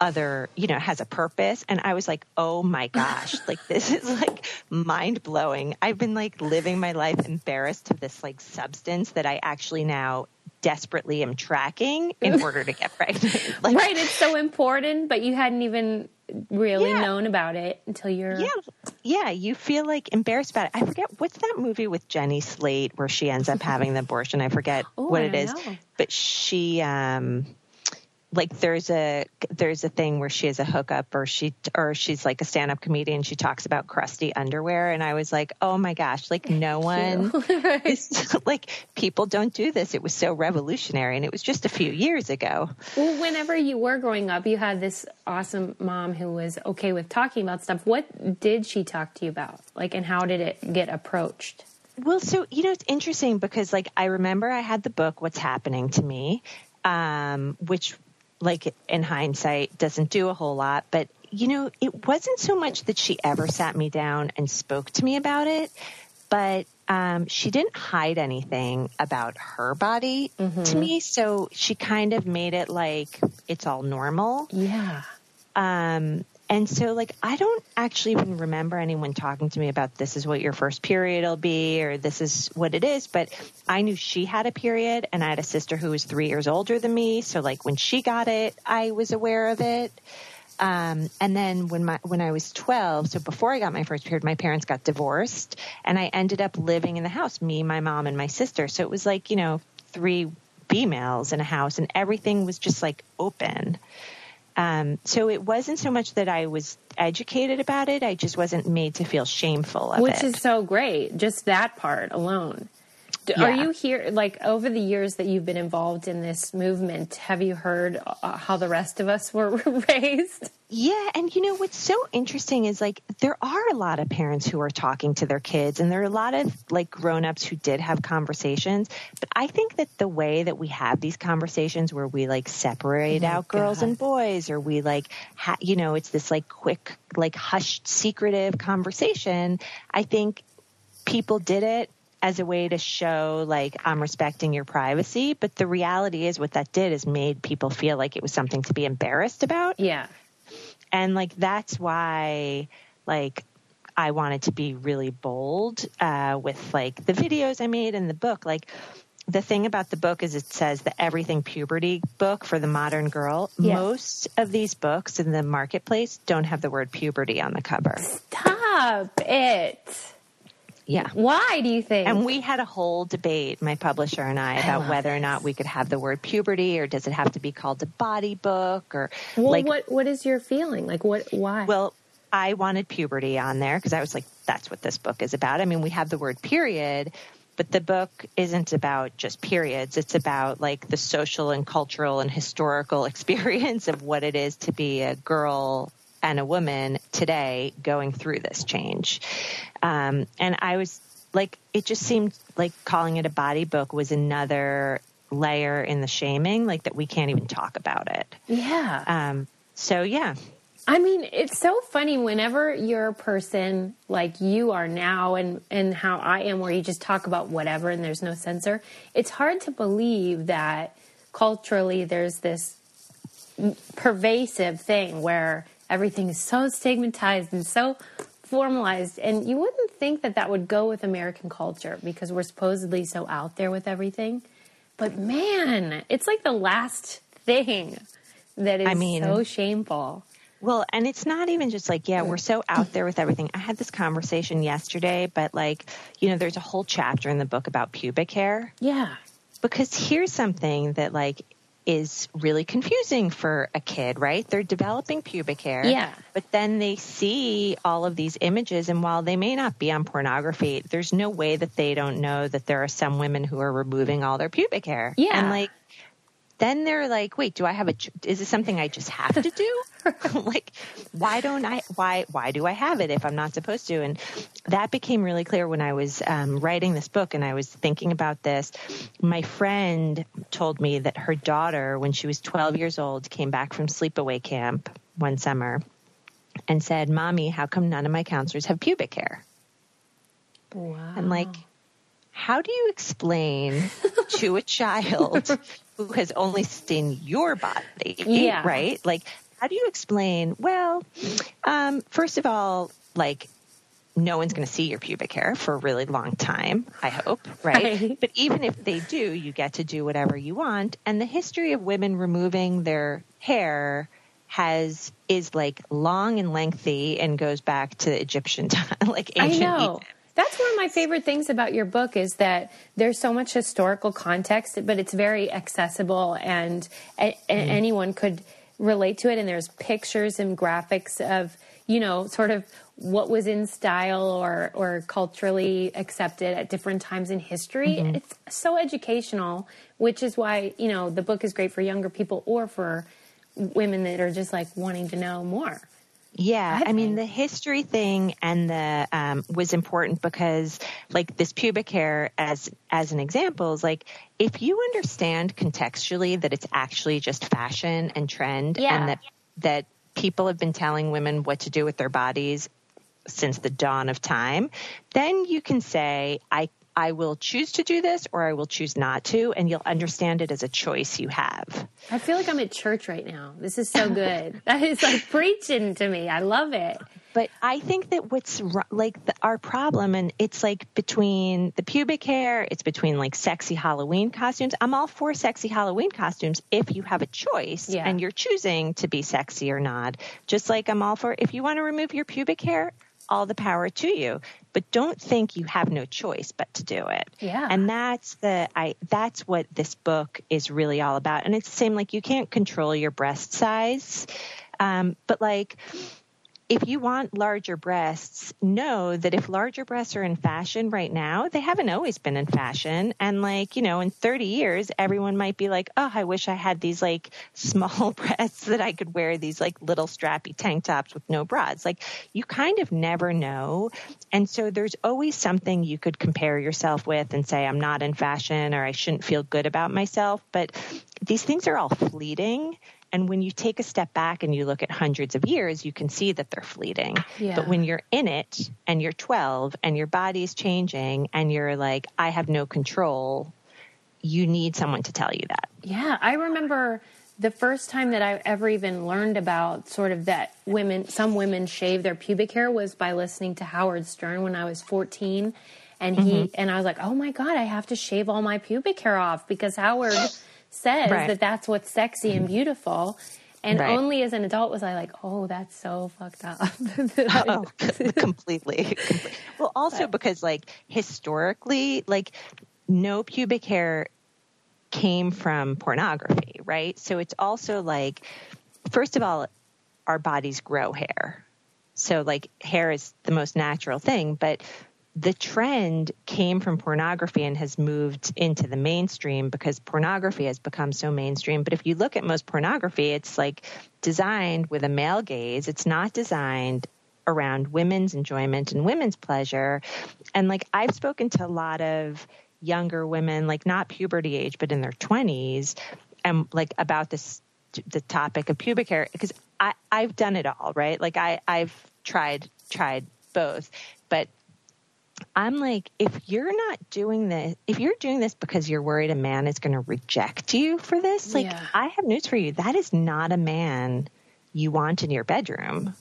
other, you know, has a purpose. And I was like, oh my gosh, like this is like mind blowing. I've been like living my life embarrassed of this like substance that I actually now desperately am tracking in order to get pregnant. Like, right it's so important but you hadn't even really Yeah. known about it until you're Yeah. Yeah, you feel like embarrassed about it. I forget what's that movie with Jenny Slate where she ends up having the abortion. I forget Oh, what I it know. but she um like there's a there's a thing where she has a hookup or she or she's like a stand-up comedian she talks about crusty underwear and i was like oh my gosh like no one is, like people don't do this it was so revolutionary and it was just a few years ago Well, whenever you were growing up, you had this awesome mom who was okay with talking about stuff. What did she talk to you about? Like, and how did it get approached? Well, so you know, it's interesting because like I remember I had the book "What's Happening to Me," um, which, like in hindsight, doesn't do a whole lot. But you know, it wasn't so much that she ever sat me down and spoke to me about it, but um, she didn't hide anything about her body to me. So she kind of made it like it's all normal. Yeah. Um, and so, like, I don't actually even remember anyone talking to me about this is what your first period will be or this is what it is. But I knew she had a period, and I had a sister who was three years older than me. So, like, when she got it, I was aware of it. Um, and then when my when I was 12, so before I got my first period, my parents got divorced, and I ended up living in the house, me, my mom, and my sister. So it was like you know three females in a house, and everything was just like open. Um, so it wasn't so much that I was educated about it; I just wasn't made to feel shameful of it Which it. is so great. Just that part alone. D- Are you here, like, over the years that you've been involved in this movement, have you heard uh, how the rest of us were raised? Yeah, and you know what's so interesting is like there are a lot of parents who are talking to their kids and there are a lot of like grown-ups who did have conversations, but I think that the way that we have these conversations where we like separate out girls and boys or we like ha- you know, it's this like quick like hushed secretive conversation, I think people did it as a way to show like I'm respecting your privacy, but the reality is what that did is made people feel like it was something to be embarrassed about Yeah. and like that's why like I wanted to be really bold uh, with like the videos I made in the book. Like the thing about the book is it says the everything puberty book for the modern girl. Yeah. Most of these books in the marketplace don't have the word puberty on the cover. Stop it. Yeah. Why do you think? And we had a whole debate, my publisher and I, about whether or not we could have the word puberty or does it have to be called a body book or well, like what what is your feeling? Like, what? Why? Well, I wanted puberty on there because I was like, that's what this book is about. I mean, we have the word period, but the book isn't about just periods. It's about like the social and cultural and historical experience of what it is to be a girl and a woman today going through this change. Um, and I was like, it just seemed like calling it a body book was another layer in the shaming, like that we can't even talk about it. yeah. Um, so yeah, I mean, it's so funny whenever you're a person like you are now and, and how I am, where you just talk about whatever and there's no censor. It's hard to believe that culturally there's this pervasive thing where everything is so stigmatized and so formalized. And you wouldn't think that that would go with American culture because we're supposedly so out there with everything. But man, it's like the last thing that is I mean- so shameful. Well, and it's not even just like, yeah, we're so out there with everything. I had this conversation yesterday, but like, you know, there's a whole chapter in the book about pubic hair Yeah. because here's something that like is really confusing for a kid, right? They're developing pubic hair. Yeah. But then they see all of these images and while they may not be on pornography, there's no way that they don't know that there are some women who are removing all their pubic hair. Yeah. And like then they're like, wait, do I have a, is this something I just have to do? like, why don't I, why, why do I have it if I'm not supposed to? And that became really clear when I was um, writing this book and I was thinking about this. My friend told me that her daughter, when she was 12 years old, came back from sleepaway camp one summer and said, Mommy, how come none of my counselors have pubic hair? Wow. I'm like, how do you explain to a child who has only seen your body, Yeah. right? Like, how do you explain? Well, um, first of all, like, no one's going to see your pubic hair for a really long time, I hope, right? Right. But even if they do, you get to do whatever you want. And the history of women removing their hair has is like long and lengthy and goes back to Egyptian time, like I ancient know. Egypt. That's one of my favorite things about your book is that there's so much historical context, but it's very accessible and, a- a- mm-hmm. anyone could relate to it. And there's pictures and graphics of, you know, sort of what was in style or, or culturally accepted at different times in history. Mm-hmm. It's so educational, which is why, you know, the book is great for younger people or for women that are just like wanting to know more. Yeah, I I, mean the history thing and the um, was important because like this pubic hair as as an example is like if you understand contextually that it's actually just fashion and trend Yeah. and that that people have been telling women what to do with their bodies since the dawn of time, then you can say I I will choose to do this or I will choose not to and you'll understand it as a choice you have. I feel like I'm at church right now. This is so good. that is like preaching to me. I love it. But I think that what's like the, our problem, and it's like between the pubic hair, it's between like sexy Halloween costumes. I'm all for sexy Halloween costumes if you have a choice Yeah. and you're choosing to be sexy or not. Just like I'm all for if you want to remove your pubic hair, all the power to you. But don't think you have no choice but to do it. Yeah. And that's the I that's what this book is really all about. And it's the same like you can't control your breast size. Um, but like if you want larger breasts, know that if larger breasts are in fashion right now, they haven't always been in fashion. And like, you know, in 30 years, everyone might be like, oh, I wish I had these like small breasts that I could wear these like little strappy tank tops with no bras. Like, you kind of never know. And so there's always something you could compare yourself with and say, I'm not in fashion or I shouldn't feel good about myself. But these things are all fleeting. And when you take a step back and you look at hundreds of years, you can see that they're fleeting. Yeah. But when you're in it and you're 12 and your body's changing and you're like, I have no control, you need someone to tell you that. Yeah, I remember the first time that I ever even learned about sort of that women, some women shave their pubic hair was by listening to Howard Stern when I was 14. And he, mm-hmm. and I was like, oh my God, I have to shave all my pubic hair off because Howard says Right. that that's what's sexy and mm-hmm. beautiful. And Right. only as an adult was I like, oh, that's so fucked up. Oh, completely. completely. Well, also because like historically, like no pubic hair came from pornography, right? So it's also like, first of all, our bodies grow hair. So like hair is the most natural thing, but the trend came from pornography and has moved into the mainstream because pornography has become so mainstream. But if you look at most pornography, it's like designed with a male gaze. It's not designed around women's enjoyment and women's pleasure. And like I've spoken to a lot of younger women, like not puberty age, but in their 20s, and like about this the topic of pubic hair because I I've done it all, right? Like I I've tried tried both, but I'm like, if you're not doing this, if you're doing this because you're worried a man is going to reject you for this, like, Yeah. I have news for you. That is not a man you want in your bedroom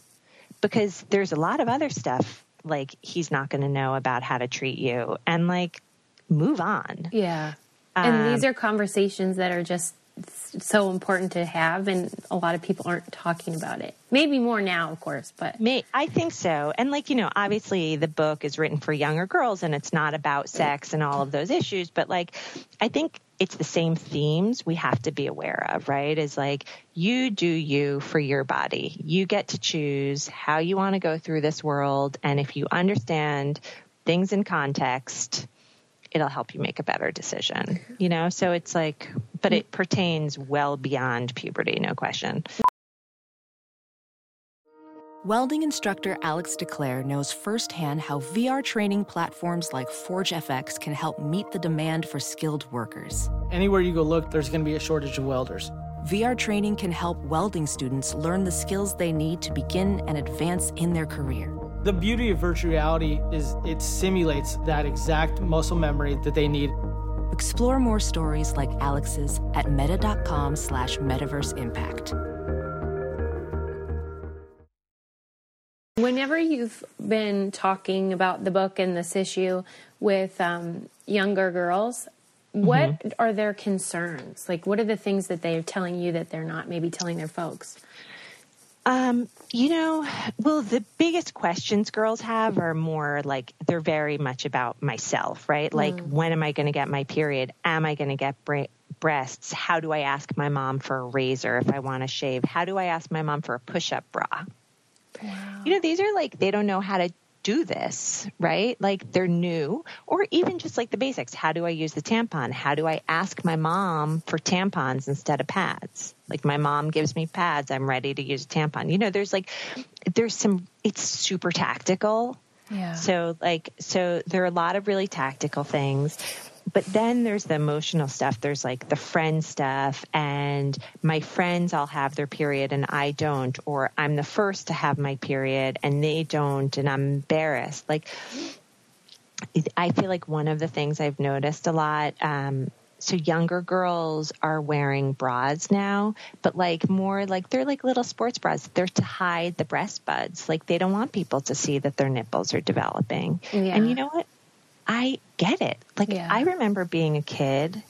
because there's a lot of other stuff like he's not going to know about how to treat you and like move on. Yeah. And Um, these are conversations that are just s- so important to have, and a lot of people aren't talking about it. Maybe more now, of course, but May, I think so. And like, you know, obviously the book is written for younger girls and it's not about sex and all of those issues, but like I think it's the same themes we have to be aware of, right? Is like you do you for your body. You get to choose how you want to go through this world and if you understand things in context, it'll help you make a better decision. You know, so it's like but it pertains well beyond puberty, no question. Welding instructor Alex DeClaire knows firsthand how VR training platforms like ForgeFX can help meet the demand for skilled workers. Anywhere you go look, there's going to be a shortage of welders. VR training can help welding students learn the skills they need to begin and advance in their career. The beauty of virtual reality is it simulates that exact muscle memory that they need. Explore more stories like Alex's at meta.com slash metaverse impact. Whenever you've been talking about the book and this issue with um, younger girls, what are their concerns? Like, what are the things that they're telling you that they're not maybe telling their folks? Um, you know, well, the biggest questions girls have are more like they're very much about myself, right? Like, when am I going to get my period? Am I going to get bre- breasts? How do I ask my mom for a razor if I want to shave? How do I ask my mom for a push up bra? You know, these are like, they don't know how to do this, right? Like they're new, or even just like the basics. How do I use the tampon? How do I ask my mom for tampons instead of pads? Like my mom gives me pads, I'm ready to use a tampon. You know, there's like, there's some, it's super tactical. Yeah. So like, so there are a lot of really tactical things. But then there's the emotional stuff. There's like the friend stuff, and my friends all have their period and I don't, or I'm the first to have my period and they don't, and I'm embarrassed. Like, I feel like one of the things I've noticed a lot. Um, so younger girls are wearing bras now, but like more like they're like little sports bras. They're to hide the breast buds. Like they don't want people to see that their nipples are developing. Yeah. And you know what? I get it. Like Yeah. I remember being a kid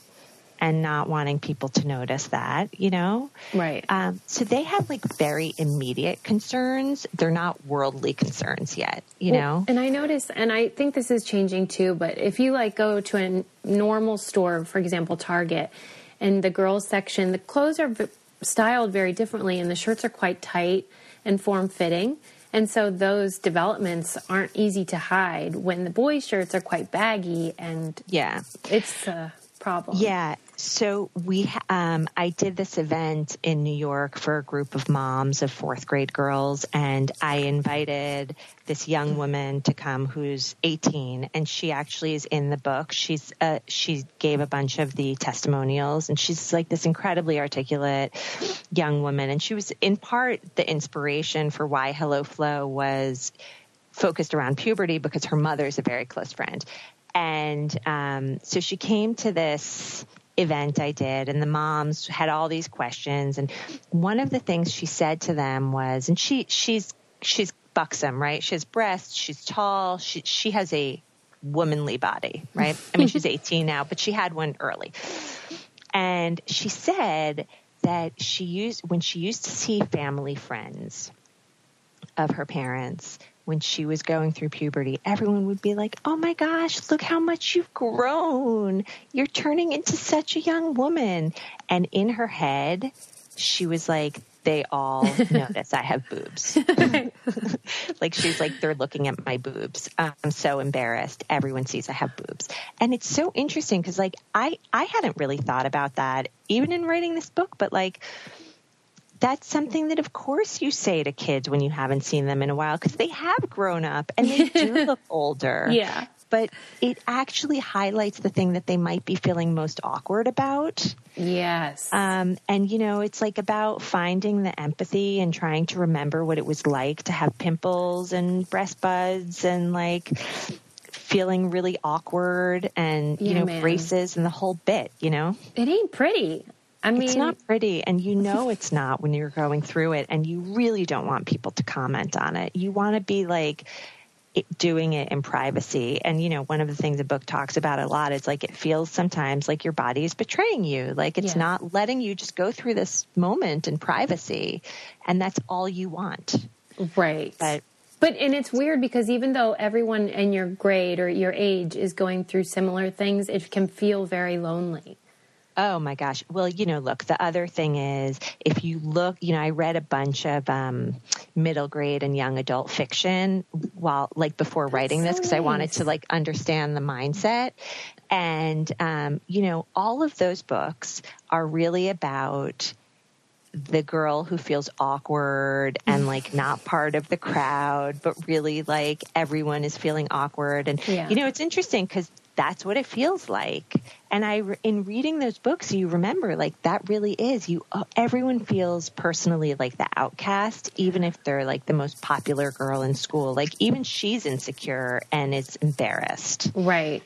and not wanting people to notice that, you know? Right. Um, so they have like very immediate concerns. They're not worldly concerns yet, you know? And I notice, and I think this is changing too, but if you like go to a normal store, for example, Target, and the girls section, the clothes are v- styled very differently and the shirts are quite tight and form fitting. And so those developments aren't easy to hide when the boys' shirts are quite baggy and Yeah. it's a problem. Yeah. So we, um, I did this event in New York for a group of moms of fourth grade girls, and I invited this young woman to come who's 18, and she actually is in the book. She's, uh, she gave a bunch of the testimonials, and she's like this incredibly articulate young woman, and she was in part the inspiration for why HelloFlo was focused around puberty because her mother is a very close friend. And um, so she came to this event I did, and the moms had all these questions. And one of the things she said to them was, and she she's she's buxom, right? She has breasts, she's tall, she she has a womanly body, right? I mean, she's 18 now, but she had one early. And she said that she used when she used to see family friends of her parents when she was going through puberty, everyone would be like, Oh my gosh, look how much you've grown. You're turning into such a young woman. And in her head, she was like, They all notice I have boobs. like she's like, They're looking at my boobs. I'm so embarrassed. Everyone sees I have boobs. And it's so interesting because, like, I, I hadn't really thought about that even in writing this book, but like, that's something that of course you say to kids when you haven't seen them in a while because they have grown up and they do look older. Yeah. But it actually highlights the thing that they might be feeling most awkward about. Yes. Um, and you know, it's like about finding the empathy and trying to remember what it was like to have pimples and breast buds and like feeling really awkward and, you Yeah, know, man. braces and the whole bit, you know? it ain't pretty. I mean, it's not pretty and you know it's not when you're going through it and you really don't want people to comment on it you want to be like it, doing it in privacy and you know one of the things the book talks about a lot is like it feels sometimes like your body is betraying you like it's Yeah. not letting you just go through this moment in privacy and that's all you want right. but But and it's weird because even though everyone in your grade or your age is going through similar things, it can feel very lonely. Oh my gosh. Well, you know, look, the other thing is if you look, you know, I read a bunch of um, middle grade and young adult fiction while, like, before writing this so because I wanted to, like, understand the mindset. And, um, you know, all of those books are really about the girl who feels awkward and like not part of the crowd, but really like everyone is feeling awkward. And Yeah. you know, it's interesting because that's what it feels like. And I, in reading those books, you remember like that really is you. uh, Everyone feels personally like the outcast, even if they're like the most popular girl in school. Like even she's insecure and is embarrassed. Right.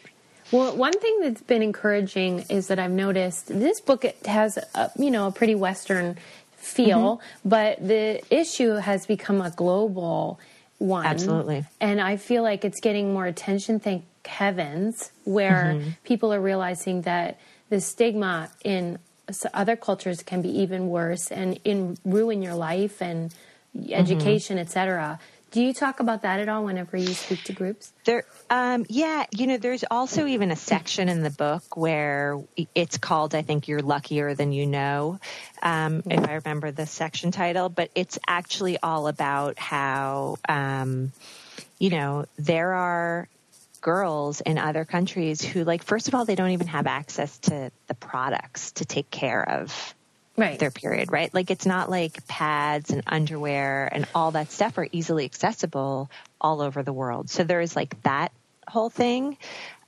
Well, one thing that's been encouraging is that I've noticed this book has a, you know a pretty Western feel, Mm-hmm. but the issue has become a global one. Absolutely. and I feel like it's getting more attention. Thank heavens, where Mm-hmm. people are realizing that the stigma in other cultures can be even worse and in ruin your life and education, etc. Do you talk about that at all whenever you speak to groups? There, um, yeah, you know, there's also even a section in the book where it's called, I think, "You're Luckier Than You Know," um, if I remember the section title. But it's actually all about how, um, you know, there are girls in other countries who, like, first of all, they don't even have access to the products to take care of right. their period, right? Like it's not like pads and underwear and all that stuff are easily accessible all over the world. So there is like that whole thing.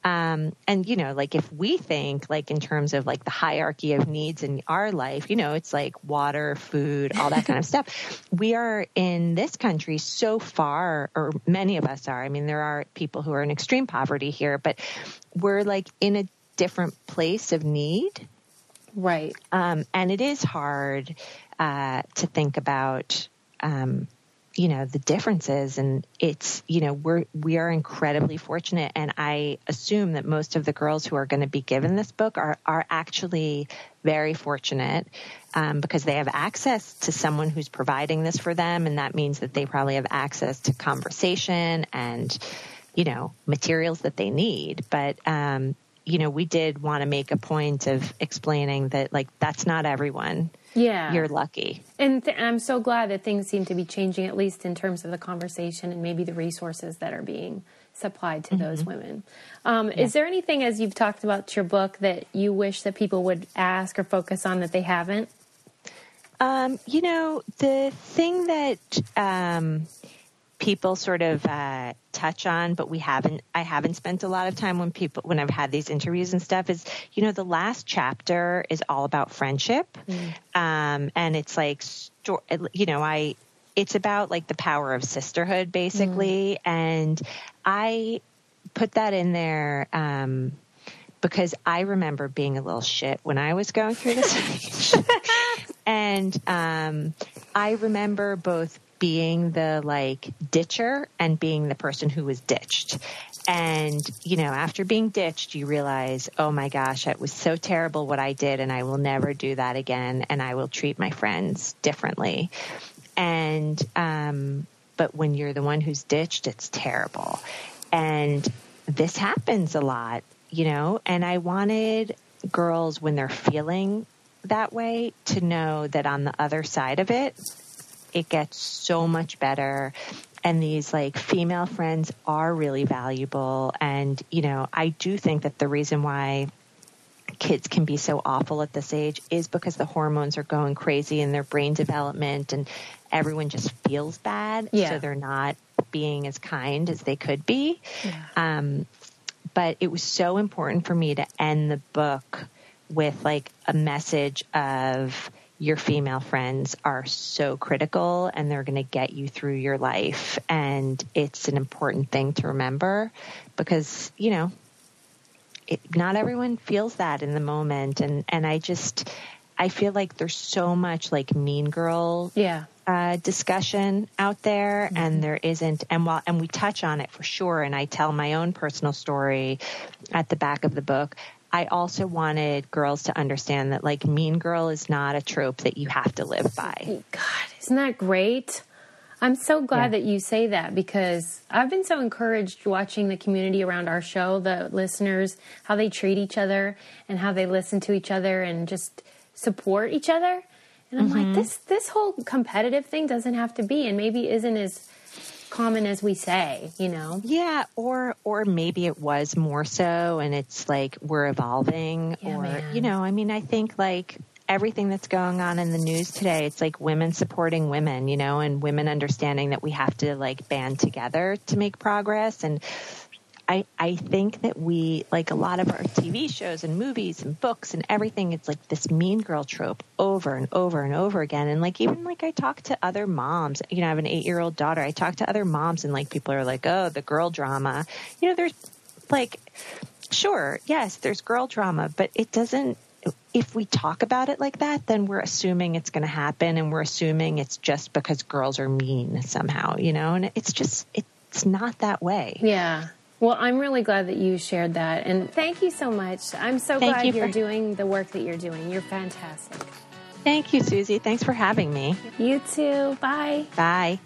Um, and you know, like if we think like in terms of like the hierarchy of needs in our life, you know, it's like water, food, all that kind of stuff. We are in this country so far, or many of us are. I mean, there are people who are in extreme poverty here, but we're like in a different place of need Right. Um, and it is hard uh, to think about, um, you know, the differences. And it's, you know, we're, we are incredibly fortunate. And I assume that most of the girls who are going to be given this book are, are actually very fortunate um, because they have access to someone who's providing this for them. And that means that they probably have access to conversation and, you know, materials that they need. But, um, you know, we did want to make a point of explaining that, like, that's not everyone. Yeah. You're lucky. And, th- I'm so glad that things seem to be changing, at least in terms of the conversation and maybe the resources that are being supplied to mm-hmm. those women. Um, yeah. Is there anything, as you've talked about your book, that you wish that people would ask or focus on that they haven't? Um, you know, the thing that um, people sort of uh, touch on, but we haven't. I haven't spent a lot of time when people when I've had these interviews and stuff. Is you know the last chapter is all about friendship, mm. um, and it's like you know I. It's about like the power of sisterhood, basically, mm. and I put that in there. Um, because I remember being a little shit when I was going through this and um, I remember both being the like ditcher and being the person who was ditched. And, you know, after being ditched, you realize, oh my gosh, it was so terrible what I did and I will never do that again. And I will treat my friends differently. And, um, but when you're the one who's ditched, it's terrible. And this happens a lot, you know, and I wanted girls when they're feeling that way to know that on the other side of it, it gets so much better and these like female friends are really valuable and you know i do think that the reason why kids can be so awful at this age is because the hormones are going crazy in their brain development and everyone just feels bad yeah. so they're not being as kind as they could be yeah. um, but it was so important for me to end the book with like a message of your female friends are so critical and they're going to get you through your life. And it's an important thing to remember because, you know, it, not everyone feels that in the moment. And, and I just, I feel like there's so much like mean girl. Yeah. Uh, discussion out there mm-hmm. and there isn't and while and we touch on it for sure and I tell my own personal story at the back of the book I also wanted girls to understand that like mean girl is not a trope that you have to live by. God, isn't that great? I'm so glad yeah. that you say that because I've been so encouraged watching the community around our show, the listeners, how they treat each other and how they listen to each other and just support each other. And I'm mm-hmm. like, this this whole competitive thing doesn't have to be, and maybe isn't as common as we say, you know? Yeah, or or maybe it was more so and it's like we're evolving yeah, or man. you know, I mean I think like everything that's going on in the news today, it's like women supporting women, you know, and women understanding that we have to like band together to make progress and I, I think that we, like a lot of our TV shows and movies and books and everything, it's like this mean girl trope over and over and over again. And like, even like I talk to other moms, you know, I have an eight year old daughter. I talk to other moms and like people are like, oh, the girl drama. You know, there's like, sure, yes, there's girl drama, but it doesn't, if we talk about it like that, then we're assuming it's going to happen and we're assuming it's just because girls are mean somehow, you know, and it's just, it's not that way. Yeah. Well, I'm really glad that you shared that. And thank you so much. I'm so thank glad you you're doing the work that you're doing. You're fantastic. Thank you, Susie. Thanks for having me. You too. Bye. Bye.